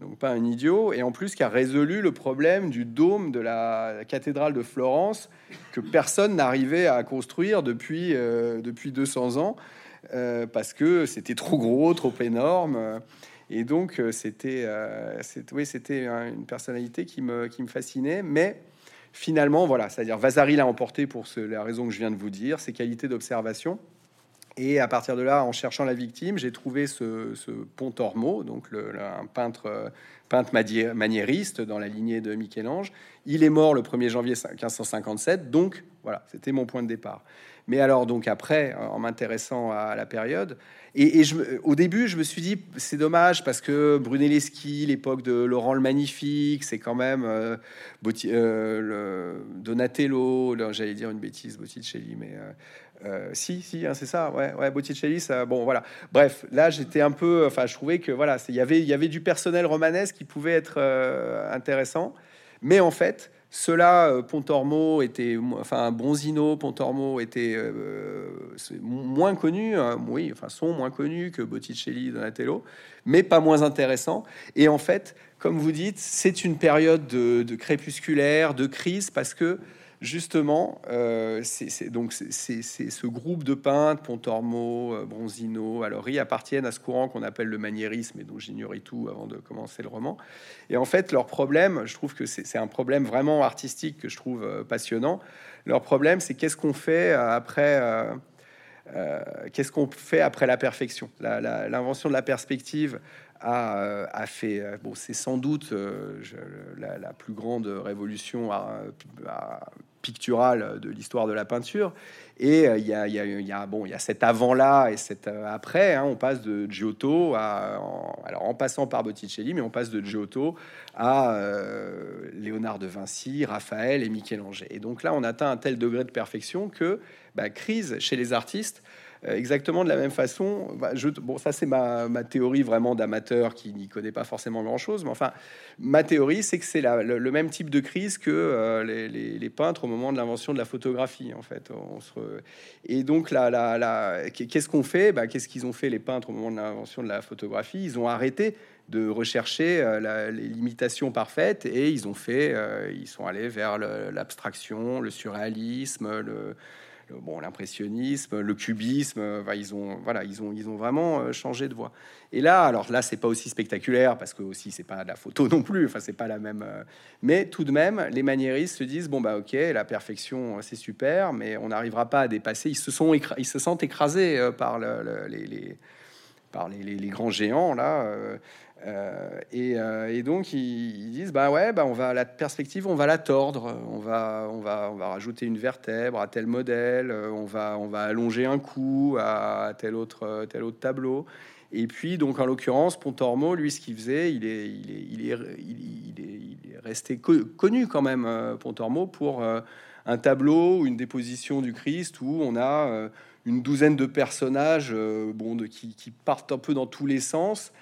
donc pas un idiot, et en plus qui a résolu le problème du dôme de la cathédrale de Florence que personne n'arrivait à construire depuis, euh, depuis 200 ans, euh, parce que c'était trop gros, trop énorme. Et donc euh, c'était oui, une personnalité qui me, qui me fascinait, mais finalement, voilà, c'est-à-dire Vasari l'a emporté pour ce, la raison que je viens de vous dire, ses qualités d'observation. Et à partir de là, en cherchant la victime, j'ai trouvé ce, ce Pontormo, donc le, un peintre, peintre maniériste dans la lignée de Michel-Ange. Il est mort le 1er janvier 1557, donc voilà, c'était mon point de départ. Mais alors, donc après, en m'intéressant à la période, et, je, au début, je me suis dit, c'est dommage parce que Brunelleschi, l'époque de Laurent le Magnifique, c'est quand même euh, euh, le Donatello, j'allais dire une bêtise, Botticelli, mais euh, euh, si, si, hein, c'est ça, ouais, ouais, Botticelli, ça, bon, voilà. Bref, là, j'étais un peu, enfin, je trouvais que voilà, il y avait, il y avait du personnel romanesque qui pouvait être euh, intéressant, mais en fait, cela, euh, Pontormo était, enfin, Bronzino, Pontormo était moins connu, hein, oui, enfin, sont moins connus que Botticelli, Donatello, mais pas moins intéressant. Et en fait, comme vous dites, c'est une période de, de crépusculaire, de crise, parce que justement, euh, c'est donc ce groupe de peintres, Pontormo, euh, Bronzino, alors ils appartiennent à ce courant qu'on appelle le maniérisme et dont j'ignorais tout avant de commencer le roman. Et en fait, leur problème, je trouve que c'est un problème vraiment artistique que je trouve euh, passionnant. Leur problème, c'est qu'est-ce qu'on fait après. qu'est-ce qu'on fait après la perfection? L'invention de la perspective a, fait, bon, c'est sans doute la, plus grande révolution à, picturale de l'histoire de la peinture. Et euh, il y, a, y, a, bon, il y a cet avant-là et cet euh, après. Hein, on passe de Giotto à, en, alors en passant par Botticelli, mais on passe de Giotto à euh, Léonard de Vinci, Raphaël et Michel-Ange. Et donc là, on atteint un tel degré de perfection que bah, crise chez les artistes exactement de la même façon. Bah, je, bon, ça c'est ma, théorie vraiment d'amateur qui n'y connaît pas forcément grand-chose, mais enfin, ma théorie c'est que c'est le, même type de crise que euh, les, peintres au moment de l'invention de la photographie, en fait. On se Et donc, là, là, qu'est-ce qu'on fait? Bah, Qu'est-ce qu'ils ont fait les peintres au moment de l'invention de la photographie? Ils ont arrêté de rechercher euh, les limitations parfaites et ils ont fait, ils sont allés vers l'abstraction, le surréalisme, le, bon, l'impressionnisme, le cubisme, ils ont, voilà, ils ont, ils ont vraiment euh, changé de voie. Et là, alors là, c'est pas aussi spectaculaire parce que aussi c'est pas de la photo non plus. Enfin, c'est pas la même. Euh, mais tout de même, les maniéristes se disent bon bah ok, la perfection c'est super, mais on n'arrivera pas à dépasser. Ils se sont, sentent écrasés euh, par le, les, grands géants là. Euh, euh, et, donc ils, disent bah ouais bah on va la perspective on va la tordre. On va on va on va rajouter une vertèbre à tel modèle euh, on va on va allonger un coup à tel autre tel autre tableau. Et puis donc en l'occurrence Pontormo lui ce qu'il faisait il est il est il est, il est, resté connu quand même Pontormo pour un tableau une déposition du Christ où on a une douzaine de personnages bon de qui partent un peu dans tous les sens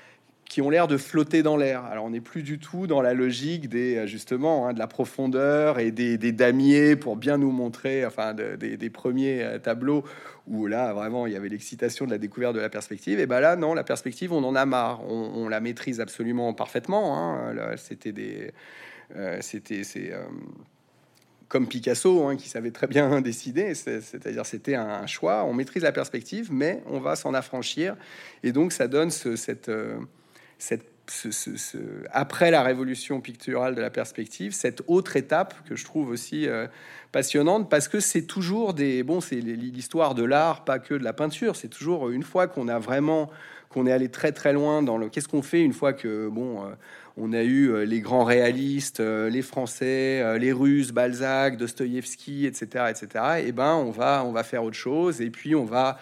qui ont l'air de flotter dans l'air. Alors on n'est plus du tout dans la logique des euh, justement hein, de la profondeur et des, damiers pour bien nous montrer, enfin des, premiers euh, tableaux où là vraiment il y avait l'excitation de la découverte de la perspective. Et ben là non, la perspective on en a marre, on, la maîtrise absolument parfaitement. Hein. C'était des, euh, c'était c'est comme Picasso, hein, qui savait très bien décider, c'est-à-dire c'était un choix, on maîtrise la perspective, mais on va s'en affranchir, et donc ça donne ce, cette, après la révolution picturale de la perspective, cette autre étape que je trouve aussi euh, passionnante parce que c'est toujours des bon, c'est l'histoire de l'art, pas que de la peinture. C'est toujours une fois qu'on a vraiment qu'on est allé très très loin dans le qu'est-ce qu'on fait une fois que bon, euh, on a eu euh, les grands réalistes, les Français, les Russes, Balzac, Dostoïevski, etc., etc. Et eh ben on va on va faire autre chose et puis on va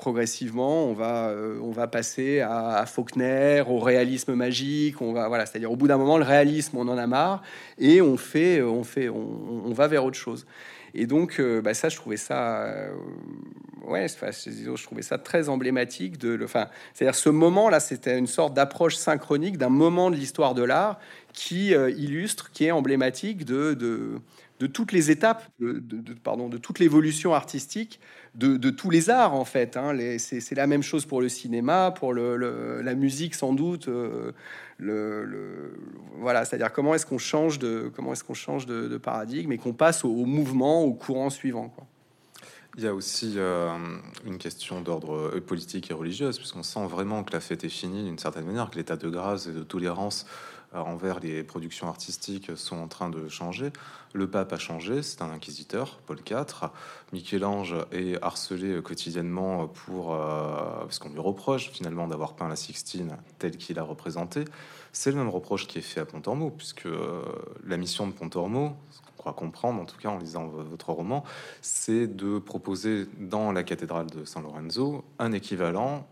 progressivement, on va, euh, on va passer à, Faulkner, au réalisme magique. On va, voilà, c'est-à-dire au bout d'un moment, le réalisme, on en a marre et on fait, on fait, on, va vers autre chose. Et donc, euh, bah, ça, je trouvais ça, euh, ouais, je trouvais ça très emblématique de, enfin, c'est-à-dire ce moment-là, c'était une sorte d'approche synchronique d'un moment de l'histoire de l'art qui illustre, qui est emblématique de, de de toutes les étapes, de, pardon, de toute l'évolution artistique de, tous les arts en fait. Hein. C'est la même chose pour le cinéma, pour le, la musique sans doute. Euh, voilà, c'est-à-dire comment est-ce qu'on change de comment est-ce qu'on change de, paradigme et qu'on passe au, mouvement, au courant suivant. Quoi. Il y a aussi euh, une question d'ordre euh, politique et religieuse, puisqu'on sent vraiment que la fête est finie d'une certaine manière, que l'état de grâce et de tolérance envers les productions artistiques sont en train de changer. Le pape a changé, c'est un inquisiteur, Paul IV. Michel-Ange est harcelé quotidiennement pour euh, parce qu'on lui reproche finalement d'avoir peint la Sixtine telle qu'il a représenté. C'est le même reproche qui est fait à Pontormo, puisque euh, la mission de Pontormo, ce qu'on croit comprendre en tout cas en lisant votre roman, c'est de proposer dans la cathédrale de San Lorenzo un équivalent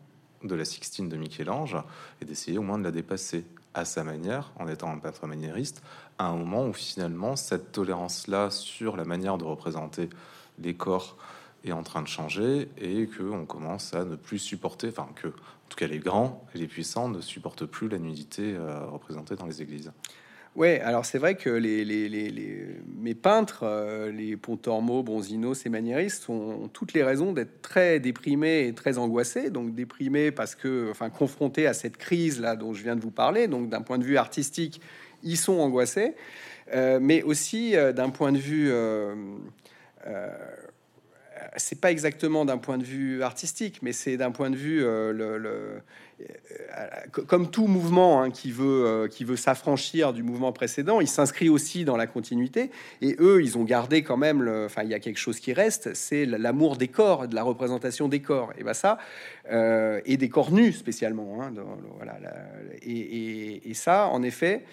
de la Sixtine de Michel-Ange et d'essayer au moins de la dépasser à sa manière, en étant un peintre maniériste, à un moment où finalement cette tolérance-là sur la manière de représenter les corps est en train de changer et que on commence à ne plus supporter, enfin que en tout cas les grands et les puissants ne supportent plus la nudité euh, représentée dans les églises. Ouais, alors c'est vrai que les, les, les, mes peintres, euh, les Pontormo, Bronzino, ces maniéristes, ont, toutes les raisons d'être très déprimés et très angoissés. Donc déprimés parce que, enfin, confrontés à cette crise là dont je viens de vous parler. Donc d'un point de vue artistique, ils sont angoissés, euh, mais aussi euh, d'un point de vue c'est pas exactement d'un point de vue artistique, mais c'est d'un point de vue le, comme tout mouvement hein, qui veut, euh, veut s'affranchir du mouvement précédent, il s'inscrit aussi dans la continuité. Et eux, ils ont gardé quand même, le, enfin, il y a quelque chose qui reste, c'est l'amour des corps, de la représentation des corps. Et ben ça, euh, et des corps nus spécialement. Hein, voilà, et, ça, en effet,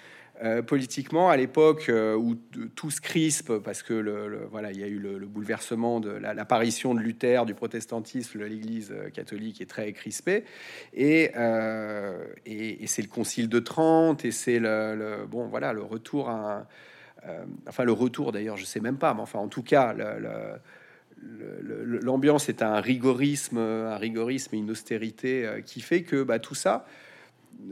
euh, politiquement, à l'époque euh, où tout se crispe, parce que le, voilà, il y a eu le, bouleversement de l'apparition de Luther, du protestantisme, l'Église euh, catholique est très crispée, et, c'est le Concile de Trente, et c'est le, bon, voilà, le retour à, enfin le retour d'ailleurs, je sais même pas, mais enfin en tout cas, l'ambiance est un rigorisme, un rigorisme et une austérité qui fait que bah, tout ça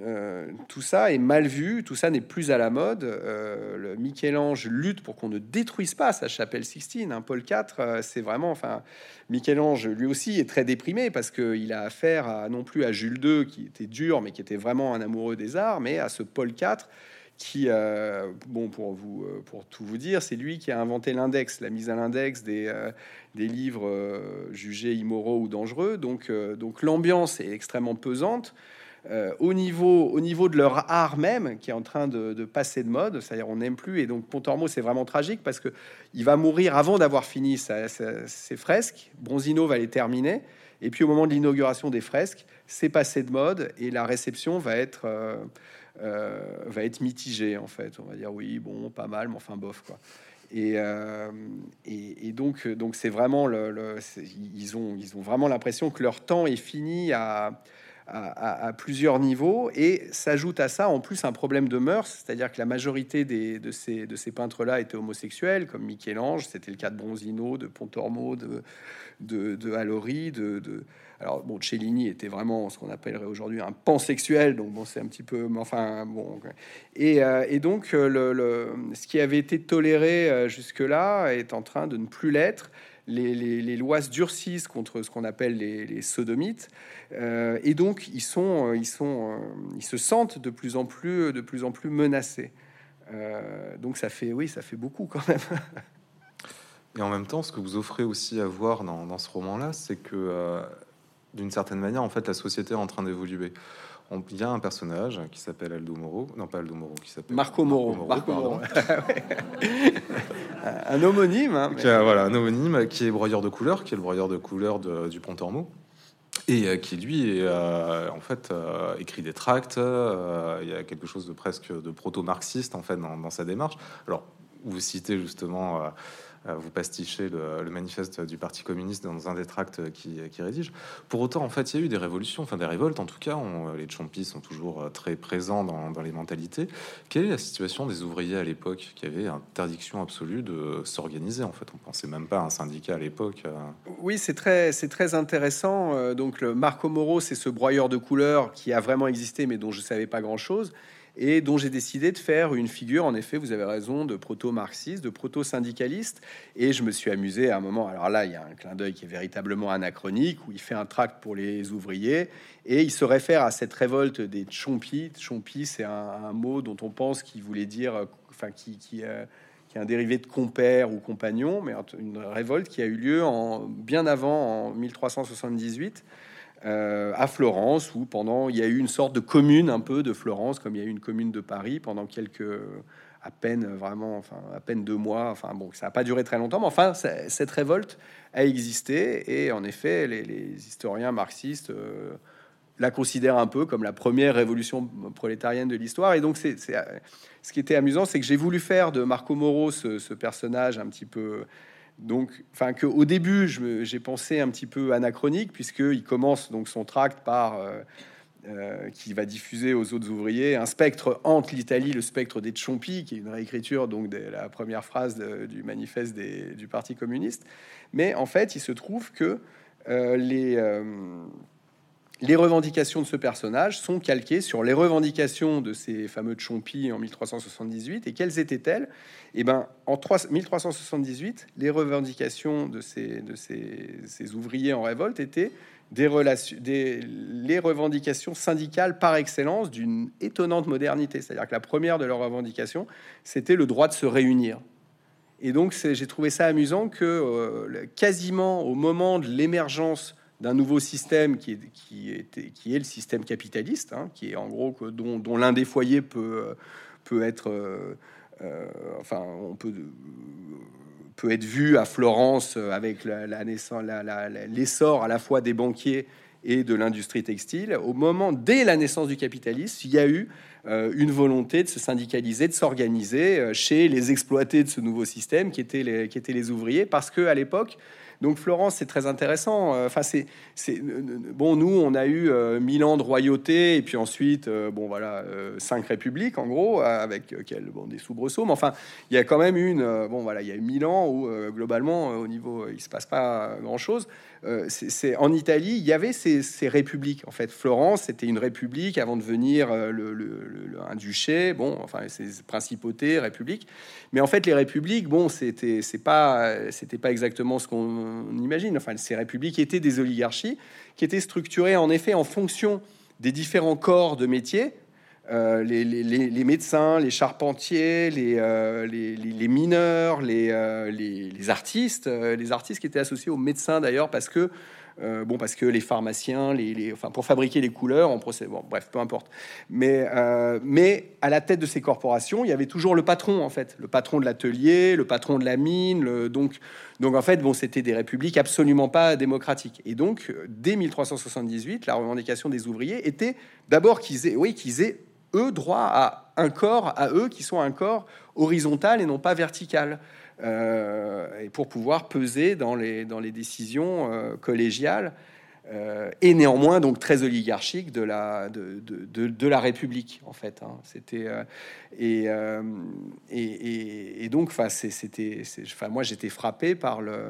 euh, tout ça est mal vu, tout ça n'est plus à la mode. Euh, le Michel-Ange lutte pour qu'on ne détruise pas sa chapelle Sixtine. Hein. Paul IV, euh, c'est vraiment, enfin, Michel-Ange lui aussi est très déprimé parce qu'il a affaire non plus à Jules II qui était dur, mais qui était vraiment un amoureux des arts, mais à ce Paul IV qui, bon, pour vous, pour tout vous dire, c'est lui qui a inventé l'index, la mise à l'index des, livres jugés immoraux ou dangereux. Donc l'ambiance est extrêmement pesante. Euh, au, niveau, au niveau de leur art même, qui est en train de, passer de mode, c'est-à-dire on n'aime plus. Et donc Pontormo, c'est vraiment tragique parce que il va mourir avant d'avoir fini ses fresques. Bronzino va les terminer. Et puis au moment de l'inauguration des fresques, c'est passé de mode et la réception va être, euh, euh, va être mitigée en fait. On va dire oui, bon, pas mal, mais enfin bof quoi. Et, et, donc, donc c'est vraiment le, ils ont, ils ont vraiment l'impression que leur temps est fini à, à, plusieurs niveaux. Et s'ajoute à ça en plus un problème de mœurs, c'est-à-dire que la majorité des, de ces, de ces peintres-là étaient homosexuels, comme Michel-Ange, c'était le cas de Bronzino, de Pontormo, de, de, de Allori, de, de, alors bon, Cellini était vraiment ce qu'on appellerait aujourd'hui un pansexuel, donc bon, c'est un petit peu, mais enfin bon. Et, euh, et donc euh, le, ce qui avait été toléré euh, jusque-là est en train de ne plus l'être les, lois se durcissent contre ce qu'on appelle les, sodomites, euh, et donc ils sont, euh, ils sont, euh, ils se sentent de plus en plus, de plus en plus menacés. donc ça fait, oui, ça fait beaucoup quand même. et en même temps, ce que vous offrez aussi à voir dans, ce roman-là, c'est que d'une certaine manière, en fait, la société est en train d'évoluer. Il y a un personnage qui s'appelle Aldo Moro, non pas Aldo Moro, qui s'appelle Marco Moro, Marco Moro, un homonyme, hein, voilà, un homonyme qui est broyeur de couleurs, qui est le broyeur de couleurs du Pont Ormeau et euh, qui lui euh, en fait euh, écrit des tracts. il y a quelque chose de presque de proto-marxiste en fait dans, dans, sa démarche. Alors vous citez justement vous pastichez le, manifeste du Parti communiste dans un des tracts qui, rédige. Pour autant, en fait, il y a eu des révolutions, enfin des révoltes en tout cas. les Chompis sont toujours euh, très présents dans, les mentalités. Quelle est la situation des ouvriers à l'époque qui avaient interdiction absolue de s'organiser En fait, on pensait même pas à un syndicat à l'époque. Euh. Oui, c'est très, très intéressant. Donc, le Marco Moro, c'est ce broyeur de couleurs qui a vraiment existé, mais dont je savais pas grand chose et dont j'ai décidé de faire une figure, en effet, vous avez raison, de proto-marxiste, de proto-syndicaliste. Et je me suis amusé à un moment. Alors là, il y a un clin d'œil qui est véritablement anachronique, où il fait un tract pour les ouvriers et il se réfère à cette révolte des Chompis. Chompis, c'est un, mot dont on pense qu'il voulait dire, enfin, qui, qui, euh, est un dérivé de compère ou compagnon, mais une révolte qui a eu lieu en, bien avant, en 1378 euh, à Florence, où pendant il y a eu une sorte de commune un peu de Florence, comme il y a eu une commune de Paris pendant quelques à peine vraiment, enfin à peine deux mois. Enfin bon, ça n'a pas duré très longtemps, mais enfin cette révolte a existé et en effet les, historiens marxistes euh, la considèrent un peu comme la première révolution prolétarienne de l'histoire. Et donc c'est ce qui était amusant, c'est que j'ai voulu faire de Marco Moro ce personnage un petit peu donc, enfin, au début, j'ai pensé un petit peu anachronique, puisqu'il commence donc son tract par euh, euh, qui va diffuser aux autres ouvriers un spectre entre l'Italie, le spectre des Tchompi, qui est une réécriture donc de la première phrase du manifeste du Parti communiste. Mais en fait, il se trouve que euh, les les revendications de ce personnage sont calquées sur les revendications de ces fameux Chompi en 1378. Et quelles étaient-elles? Eh ben, en 1378, les revendications de ces, de ces, ouvriers en révolte étaient des relations, des, les revendications syndicales par excellence d'une étonnante modernité. C'est-à-dire que la première de leurs revendications, c'était le droit de se réunir. Et donc, j'ai trouvé ça amusant que euh, quasiment au moment de l'émergence d'un nouveau système qui est, qui, est, qui est le système capitaliste, hein, qui est en gros dont, dont l'un des foyers peut, peut être, euh, euh, enfin, on peut, peut être vu à Florence avec la, la l'essor à la fois des banquiers et de l'industrie textile. Au moment, dès la naissance du capitalisme, il y a eu euh, une volonté de se syndicaliser, de s'organiser chez les exploités de ce nouveau système qui étaient les, qui étaient les ouvriers, parce que à l'époque, donc Florence, c'est très intéressant. Euh, enfin, c'est, bon. Nous, on a eu euh, mille ans de royauté et puis ensuite, euh, bon voilà, cinq républiques en gros, avec quel, bon, des soubresauts. Mais enfin, il y a quand même une. bon voilà, il y a eu mille ans où globalement, au niveau, il se passe pas grand chose. C'est en Italie, il y avait ces, républiques. En fait, Florence, c'était une république avant de devenir le, un duché. Bon, enfin, ces principautés, républiques. Mais en fait, les républiques, bon, c'était c'est pas c'était pas exactement ce qu'on imagine. Enfin, ces républiques étaient des oligarchies qui étaient structurées en effet en fonction des différents corps de métiers. Euh, les, médecins, les charpentiers, les, euh, mineurs, euh, les, artistes, les artistes qui étaient associés aux médecins d'ailleurs parce que euh, bon, parce que les pharmaciens, les, enfin, pour fabriquer les couleurs, on procède. Bon, bref, peu importe. Mais, euh, mais à la tête de ces corporations, il y avait toujours le patron, en fait, le patron de l'atelier, le patron de la mine. donc, donc, en fait, bon, c'était des républiques absolument pas démocratiques. Et donc, dès 1378, la revendication des ouvriers était d'abord qu'ils aient, oui, qu'ils aient eux droit à un corps, à eux qui sont un corps horizontal et non pas vertical. Euh, et pour pouvoir peser dans les, dans les décisions euh, collégiales euh, et néanmoins donc très oligarchiques de la, de, de, de, la République en fait. Hein. C'était et, et, et, donc c'était moi j'étais frappé par le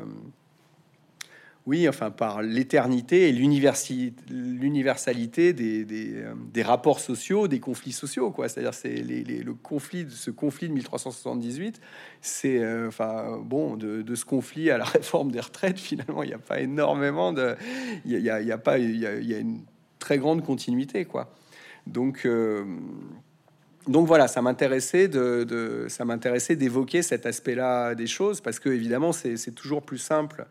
oui, enfin par l'éternité et l'universalité des, euh, des, rapports sociaux, des conflits sociaux, quoi. C'est-à-dire, c'est le conflit, de ce conflit de 1378, c'est euh, enfin bon de, ce conflit à la réforme des retraites. Finalement, il n'y a pas énormément de, il y a, pas, il y, a, une très grande continuité, quoi. Donc euh, donc voilà, ça m'intéressait de, de, ça m'intéressait d'évoquer cet aspect-là des choses parce que évidemment c'est toujours plus simple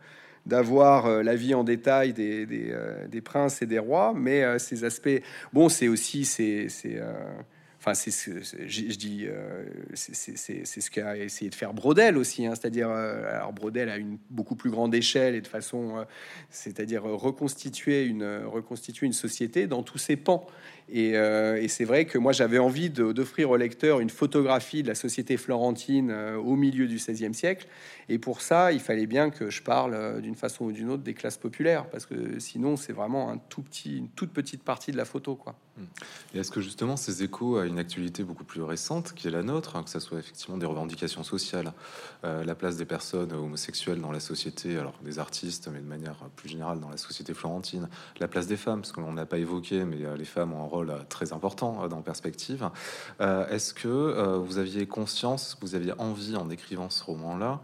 d'avoir la vie en détail des, des, des, princes et des rois, mais ces aspects, bon, c'est aussi c'est Enfin, c'est ce je, dis, euh, c'est ce qu'a essayé de faire Brodel aussi. Hein. c'est-à-dire, euh, alors Brodel à une beaucoup plus grande échelle et de façon, euh, c'est-à-dire reconstituer une reconstituer une société dans tous ses pans. Et, et c'est vrai que moi j'avais envie d'offrir au lecteur une photographie de la société florentine au milieu du XVIe siècle. Et pour ça, il fallait bien que je parle d'une façon ou d'une autre des classes populaires, parce que sinon c'est vraiment un tout petit, une toute petite partie de la photo, quoi. Et est-ce que justement ces échos à une actualité beaucoup plus récente qui est la nôtre, hein, que ce soit effectivement des revendications sociales, euh, la place des personnes homosexuelles dans la société, alors des artistes, mais de manière plus générale dans la société florentine, la place des femmes, parce qu'on n'a pas évoqué, mais euh, les femmes ont un rôle euh, très important dans Perspective. est-ce que vous aviez conscience, vous aviez envie en écrivant ce roman-là,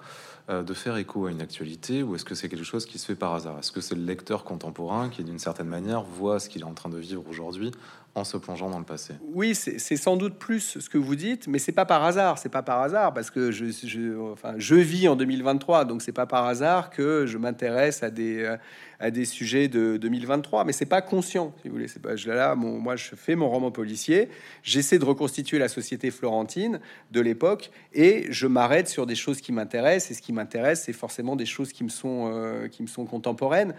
de faire écho à une actualité ou est-ce que c'est quelque chose qui se fait par hasard? Est-ce que c'est le lecteur contemporain qui, d'une certaine manière, voit ce qu'il est en train de vivre aujourd'hui en se plongeant dans le passé? Oui, c'est sans doute plus ce que vous dites, mais c'est pas par hasard. C'est pas par hasard parce que je, je, enfin, je vis en 2023, donc c'est pas par hasard que je m'intéresse à des, euh, à des sujets de 2023. Mais c'est pas conscient, si vous voulez. Pas là, mon, moi, je fais mon roman policier, j'essaie de reconstituer la société florentine de l'époque et je m'arrête sur des choses qui m'intéressent. Et ce qui m'intéresse, c'est forcément des choses qui me sont, euh, qui me sont contemporaines.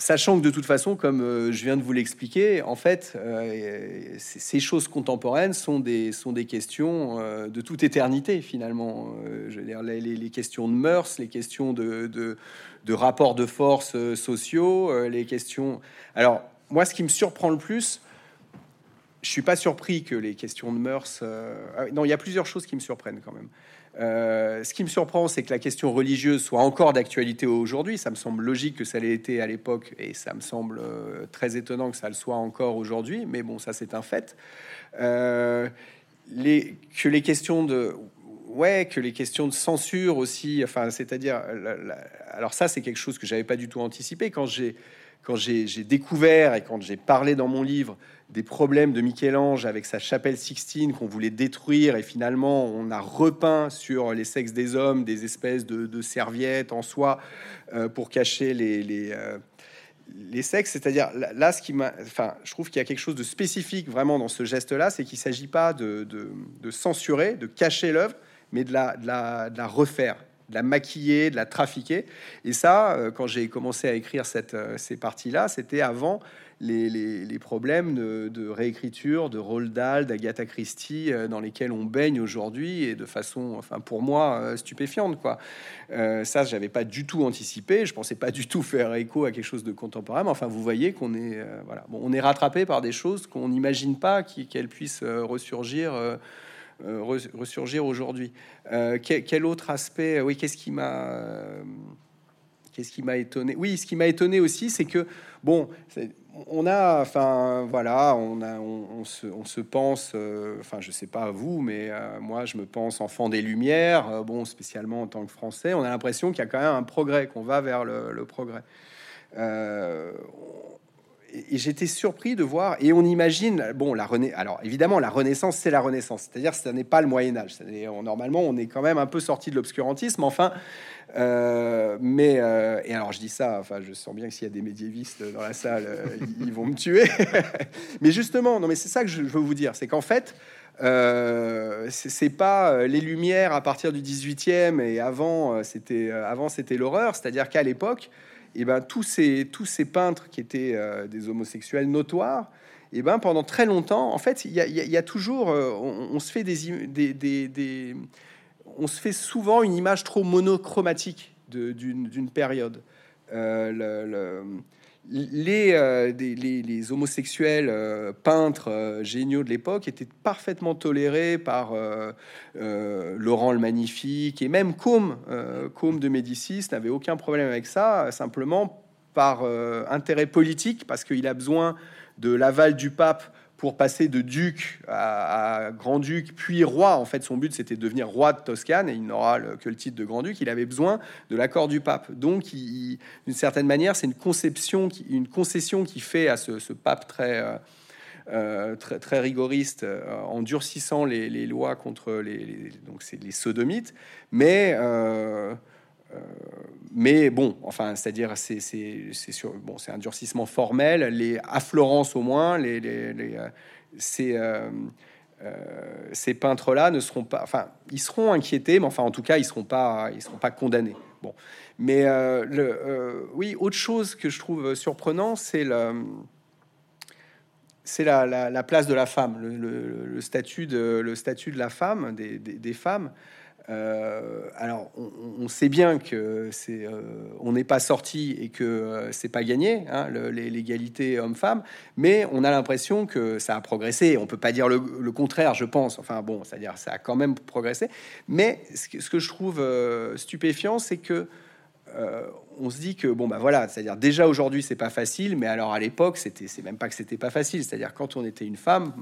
Sachant que de toute façon, comme euh, je viens de vous l'expliquer, en fait, euh, ces choses contemporaines sont des, sont des questions euh, de toute éternité, finalement. je veux dire, les, questions de mœurs, les questions de, de, de rapports de force sociaux, les questions... Alors, moi, ce qui me surprend le plus, je suis pas surpris que les questions de mœurs... Ah non, il y a plusieurs choses qui me surprennent quand même. Euh, ce qui me surprend, c'est que la question religieuse soit encore d'actualité aujourd'hui. Ça me semble logique que ça l'ait été à l'époque, et ça me semble euh, très étonnant que ça le soit encore aujourd'hui. Mais bon, ça c'est un fait. Euh, que les questions de censure aussi, enfin, c'est-à-dire, alors ça c'est quelque chose que j'avais pas du tout anticipé quand j'ai découvert et quand j'ai parlé dans mon livre des problèmes de Michel-Ange avec sa chapelle Sixtine qu'on voulait détruire et finalement on a repeint sur les sexes des hommes des espèces de, serviettes en soie euh, pour cacher les, les, euh, les sexes. C'est-à-dire là, ce qui m'a, enfin, je trouve qu'il y a quelque chose de spécifique vraiment dans ce geste-là, c'est qu'il s'agit pas de, de, censurer, de cacher l'œuvre, mais de la, la, de la refaire de la maquiller, de la trafiquer. Et ça, euh, quand j'ai commencé à écrire cette, ces parties-là, c'était avant les, problèmes de, réécriture, de Roald Dahl, d'Agatha Christie, euh, dans lesquels on baigne aujourd'hui et de façon, enfin pour moi, euh, stupéfiante. Quoi. Euh, ça, j'avais pas du tout anticipé. Je pensais pas du tout faire écho à quelque chose de contemporain. Mais enfin, vous voyez qu'on est, voilà, bon, on est rattrapé par des choses qu'on n'imagine pas qu'elles puissent ressurgir. ressurgir aujourd'hui. quel, autre aspect Oui, qu'est-ce qui m'a qu'est-ce qui m'a étonné? Oui, ce qui m'a étonné aussi, c'est que bon, on a, enfin voilà, on, se, pense, euh, enfin je sais pas vous, mais euh, moi je me pense enfant des Lumières, euh, bon spécialement en tant que Français, on a l'impression qu'il y a quand même un progrès, qu'on va vers le, progrès. et j'étais surpris de voir, et on imagine, bon, la René, alors évidemment, la Renaissance, c'est la Renaissance, c'est-à-dire ce n'est pas le Moyen Âge. Normalement, on est quand même un peu sorti de l'obscurantisme, enfin, euh, mais euh, et alors je dis ça, enfin je sens bien que s'il y a des médiévistes dans la salle, euh, ils, vont me tuer. mais justement, non mais c'est ça que je veux vous dire, c'est qu'en fait, c'est pas les Lumières à partir du 18e et avant c'était avant c'était l'horreur, c'est-à-dire qu'à l'époque, et eh ben tous ces tous ces peintres qui étaient des homosexuels notoires. Et eh ben pendant très longtemps, en fait, il y, a toujours, on, se fait des, des, des on se fait souvent une image trop monochromatique d'une période. Euh, euh, les, homosexuels euh, peintres géniaux de l'époque étaient parfaitement tolérés par Laurent le Magnifique et même Côme, Côme de Médicis n'avait aucun problème avec ça, simplement par intérêt politique, parce qu'il a besoin de l'aval du pape pour passer de duc à, grand-duc, puis roi. En fait, son but, c'était de devenir roi de Toscane, et il n'aura que le titre de grand-duc. Il avait besoin de l'accord du pape. Donc, d'une certaine manière, c'est une une concession qui fait à ce, pape très, euh, euh, très, très, rigoriste, euh, en durcissant les, lois contre les, donc c'est les sodomites. Mais mais bon, enfin, c'est-à-dire, c'est bon, c'est un durcissement formel. Les à Florence au moins, les, les, les ces, ces peintres-là ne seront pas, enfin, ils seront inquiétés, mais enfin, en tout cas, ils seront pas, seront pas condamnés. Bon, mais le, oui, autre chose que je trouve surprenant, c'est le c'est la, place de la femme, le, statut, de, le statut de la femme, des, femmes. Euh, alors, on, sait bien que c'est, euh, on n'est pas sorti et que euh, c'est pas gagné, hein, l'égalité homme-femme, mais on a l'impression que ça a progressé. On peut pas dire le, contraire, je pense. Enfin bon, c'est-à-dire ça a quand même progressé. Mais ce que, je trouve stupéfiant, c'est que on se dit que bon bah voilà, c'est-à-dire déjà aujourd'hui c'est pas facile, mais alors à l'époque c'était c'est même pas que c'était pas facile, c'est-à-dire quand on était une femme,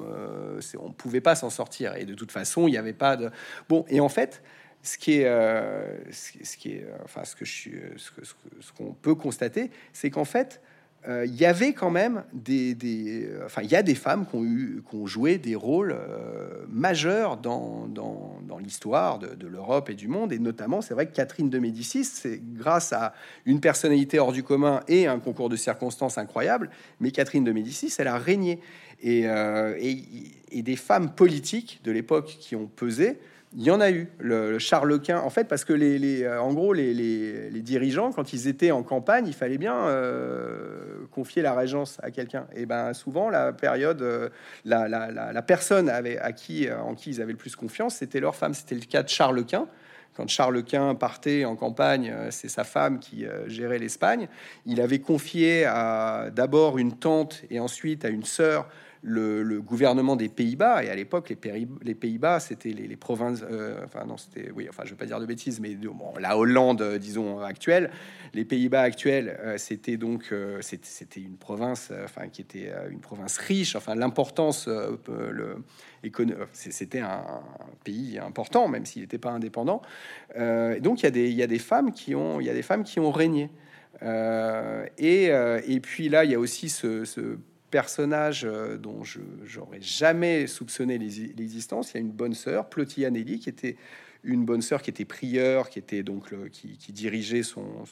on pouvait pas s'en sortir et de toute façon il n'y avait pas de bon et en fait ce qui est euh, ce qui est enfin ce que je suis ce qu'on peut constater, c'est qu'en fait euh, il y avait quand même des, enfin, il y a des femmes qui ont eu, qui ont joué des rôles euh, majeurs dans, dans, l'histoire de, l'Europe et du monde, et notamment, c'est vrai que Catherine de Médicis, c'est grâce à une personnalité hors du commun et un concours de circonstances incroyable, mais Catherine de Médicis, elle a régné, euh, et, et des femmes politiques de l'époque qui ont pesé il y en a eu, le, Charles Quint, en fait, parce que les, euh, en gros, les, dirigeants, quand ils étaient en campagne, il fallait bien euh, confier la régence à quelqu'un. Et ben souvent, la période, euh, la, personne avait, à qui, en qui ils avaient le plus confiance, c'était leur femme. C'était le cas de Charles Quint. Quand Charles Quint partait en campagne, c'est sa femme qui gérait l'Espagne. Il avait confié à d'abord une tante et ensuite à une sœur le, gouvernement des Pays-Bas, et à l'époque, les, Pays-Bas, c'était les, provinces, euh, enfin non, c'était, oui, enfin je veux pas dire de bêtises, mais la Hollande, euh, disons, actuelle, les Pays-Bas actuels, euh, c'était donc, c'était une province, enfin qui était une province riche, enfin l'importance, le, c'était un pays important, même s'il n'était pas indépendant. donc il y, a des, y a des femmes qui ont, il y a des femmes qui ont régné. et, et puis là, il y a aussi ce personnage euh, dont je j'aurais jamais soupçonné l'existence. Il y a une bonne sœur, Plotianelli, qui était une bonne sœur, qui était prieur, qui était donc qui, dirigeait son,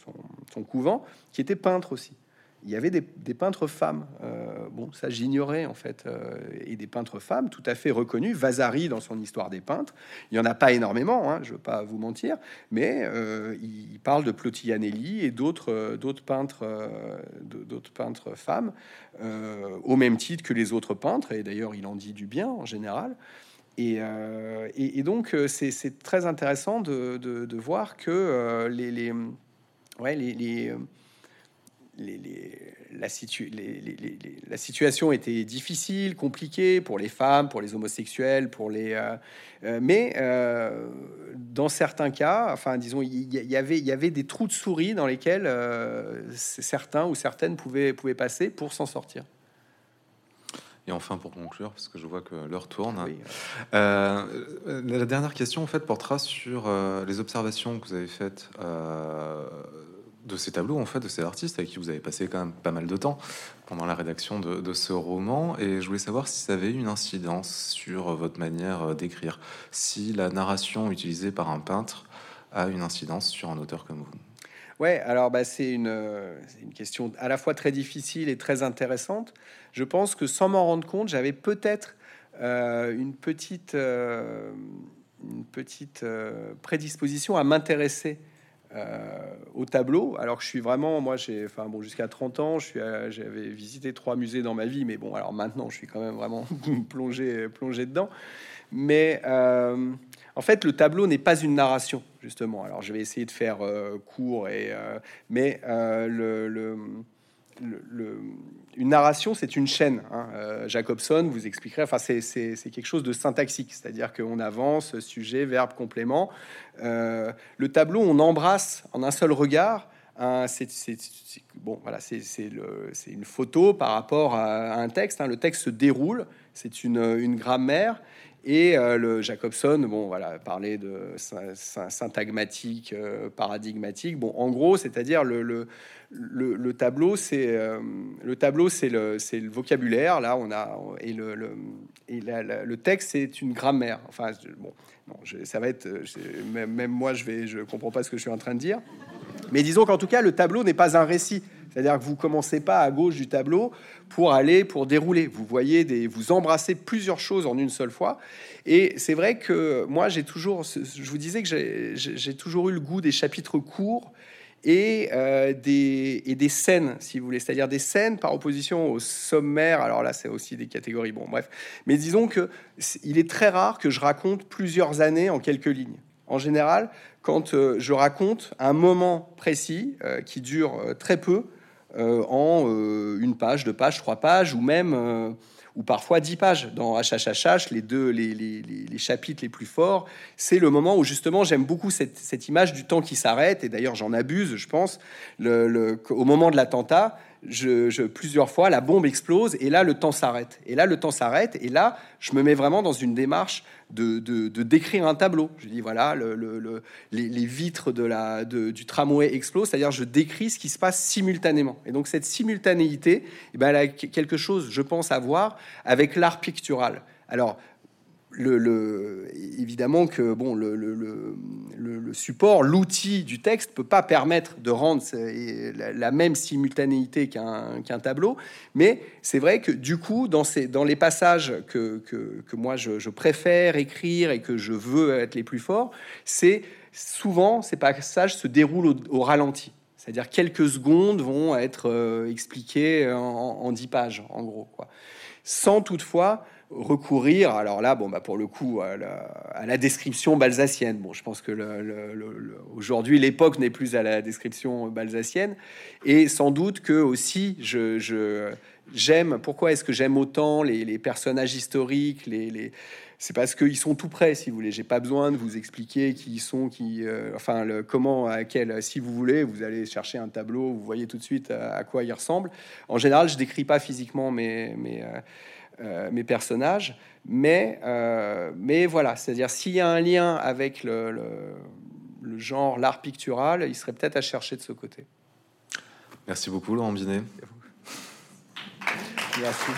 couvent, qui était peintre aussi il y avait des, peintres femmes. Euh, bon, ça j'ignorais en fait, euh, et des peintres femmes tout à fait reconnus. Vasari dans son histoire des peintres, il y en a pas énormément, hein, je veux pas vous mentir, mais euh, il parle de Plotianelli et d'autres peintres, d'autres peintres femmes, au même titre que les autres peintres. Et d'ailleurs, il en dit du bien en général. Et, et, donc, c'est très intéressant de, de, voir que les, ouais, les la, la, situation était difficile, compliquée pour les femmes, pour les homosexuels, pour les. Euh, euh, mais euh, dans certains cas, enfin, disons, il y, avait, il y avait des trous de souris dans lesquels certains ou certaines pouvaient, pouvaient passer pour s'en sortir. Et enfin, pour conclure, parce que je vois que l'heure tourne, la dernière question en fait portera sur les observations que vous avez faites de ces tableaux, en fait, de ces artistes avec qui vous avez passé quand même pas mal de temps pendant la rédaction de, ce roman. Et je voulais savoir si ça avait une incidence sur votre manière euh, d'écrire, si la narration utilisée par un peintre a une incidence sur un auteur comme vous. Ouais, alors bah, c'est une, une, question à la fois très difficile et très intéressante. Je pense que sans m'en rendre compte, j'avais peut-être euh, une petite, euh, une petite prédisposition à m'intéresser euh, au tableau, alors que je suis vraiment, moi, j'ai, enfin bon, jusqu'à 30 ans, je suis, j'avais visité trois musées dans ma vie, mais bon, alors maintenant, je suis quand même vraiment plongé, plongé dedans. Mais euh, en fait, le tableau n'est pas une narration, justement. Alors, je vais essayer de faire euh, court, et, mais le une narration, c'est une chaîne. Hein. Euh, Jacobson vous expliquerait, enfin, c'est quelque chose de syntaxique, c'est-à-dire qu'on avance, sujet, verbe, complément. Euh, le tableau, on embrasse en un seul regard c'est, bon, voilà, c'est, une photo par rapport à, un texte. Hein. Le texte se déroule, c'est une grammaire. Et euh, le Jacobson, bon, voilà, parler de syntagmatique, euh, paradigmatique. Bon, en gros, c'est-à-dire le, le, le, tableau, c'est euh, c'est le, vocabulaire. Là, on a et le, et le texte, c'est une grammaire. Enfin, bon, non, ça va être même, même moi, je vais, je comprends pas ce que je suis en train de dire. Mais disons qu'en tout cas, le tableau n'est pas un récit. C'est-à-dire que vous commencez pas à gauche du tableau pour aller, pour dérouler. Vous voyez, des, vous embrassez plusieurs choses en une seule fois. Et c'est vrai que moi, j'ai toujours, je vous disais que j'ai toujours eu le goût des chapitres courts et, euh, des, et des scènes, si vous voulez, c'est-à-dire des scènes par opposition au sommaire. Alors là, c'est aussi des catégories, bon, bref. Mais disons que il est très rare que je raconte plusieurs années en quelques lignes. En général, quand euh, je raconte un moment précis euh, qui dure très peu, en euh, une page, deux pages, trois pages, ou même euh, ou parfois dix pages. Dans HHHH, les deux, les, les, chapitres les plus forts, c'est le moment où justement j'aime beaucoup cette, image du temps qui s'arrête, et d'ailleurs j'en abuse, je pense, le, au moment de l'attentat, je, plusieurs fois, la bombe explose et là, le temps s'arrête. Et là, le temps s'arrête. Et là, je me mets vraiment dans une démarche de, décrire un tableau. Je dis, voilà, le, les, vitres de la, du tramway explosent, c'est-à-dire je décris ce qui se passe simultanément. Et donc, cette simultanéité, eh ben, elle a quelque chose, je pense, à voir avec l'art pictural. Alors, le, évidemment que bon, le, support, l'outil du texte peut pas permettre de rendre la, même simultanéité qu'un tableau, mais c'est vrai que du coup, dans, ces, dans les passages que, moi je, préfère écrire et que je veux être les plus forts, c'est souvent ces passages se déroulent au, ralenti. C'est-à-dire quelques secondes vont être euh, expliquées en, en, dix pages, en gros, quoi. Sans toutefois recourir, alors là, bon, bah pour le coup, à la, description balsacienne. Bon, je pense que aujourd'hui, l'époque n'est plus à la description balsacienne. Et sans doute que aussi, je, j'aime, pourquoi est-ce que j'aime autant les, personnages historiques, les, c'est parce qu'ils sont tout près, si vous voulez. J'ai pas besoin de vous expliquer qui ils sont, qui, euh, enfin, le, comment, à quel. Si vous voulez, vous allez chercher un tableau, vous voyez tout de suite à, quoi ils ressemblent. En général, je décris pas physiquement mes, mes, euh, mes personnages. Mais, euh, mais voilà, c'est-à-dire s'il y a un lien avec le, le, genre, l'art pictural, il serait peut-être à chercher de ce côté. Merci beaucoup, Laurent Binet. Merci.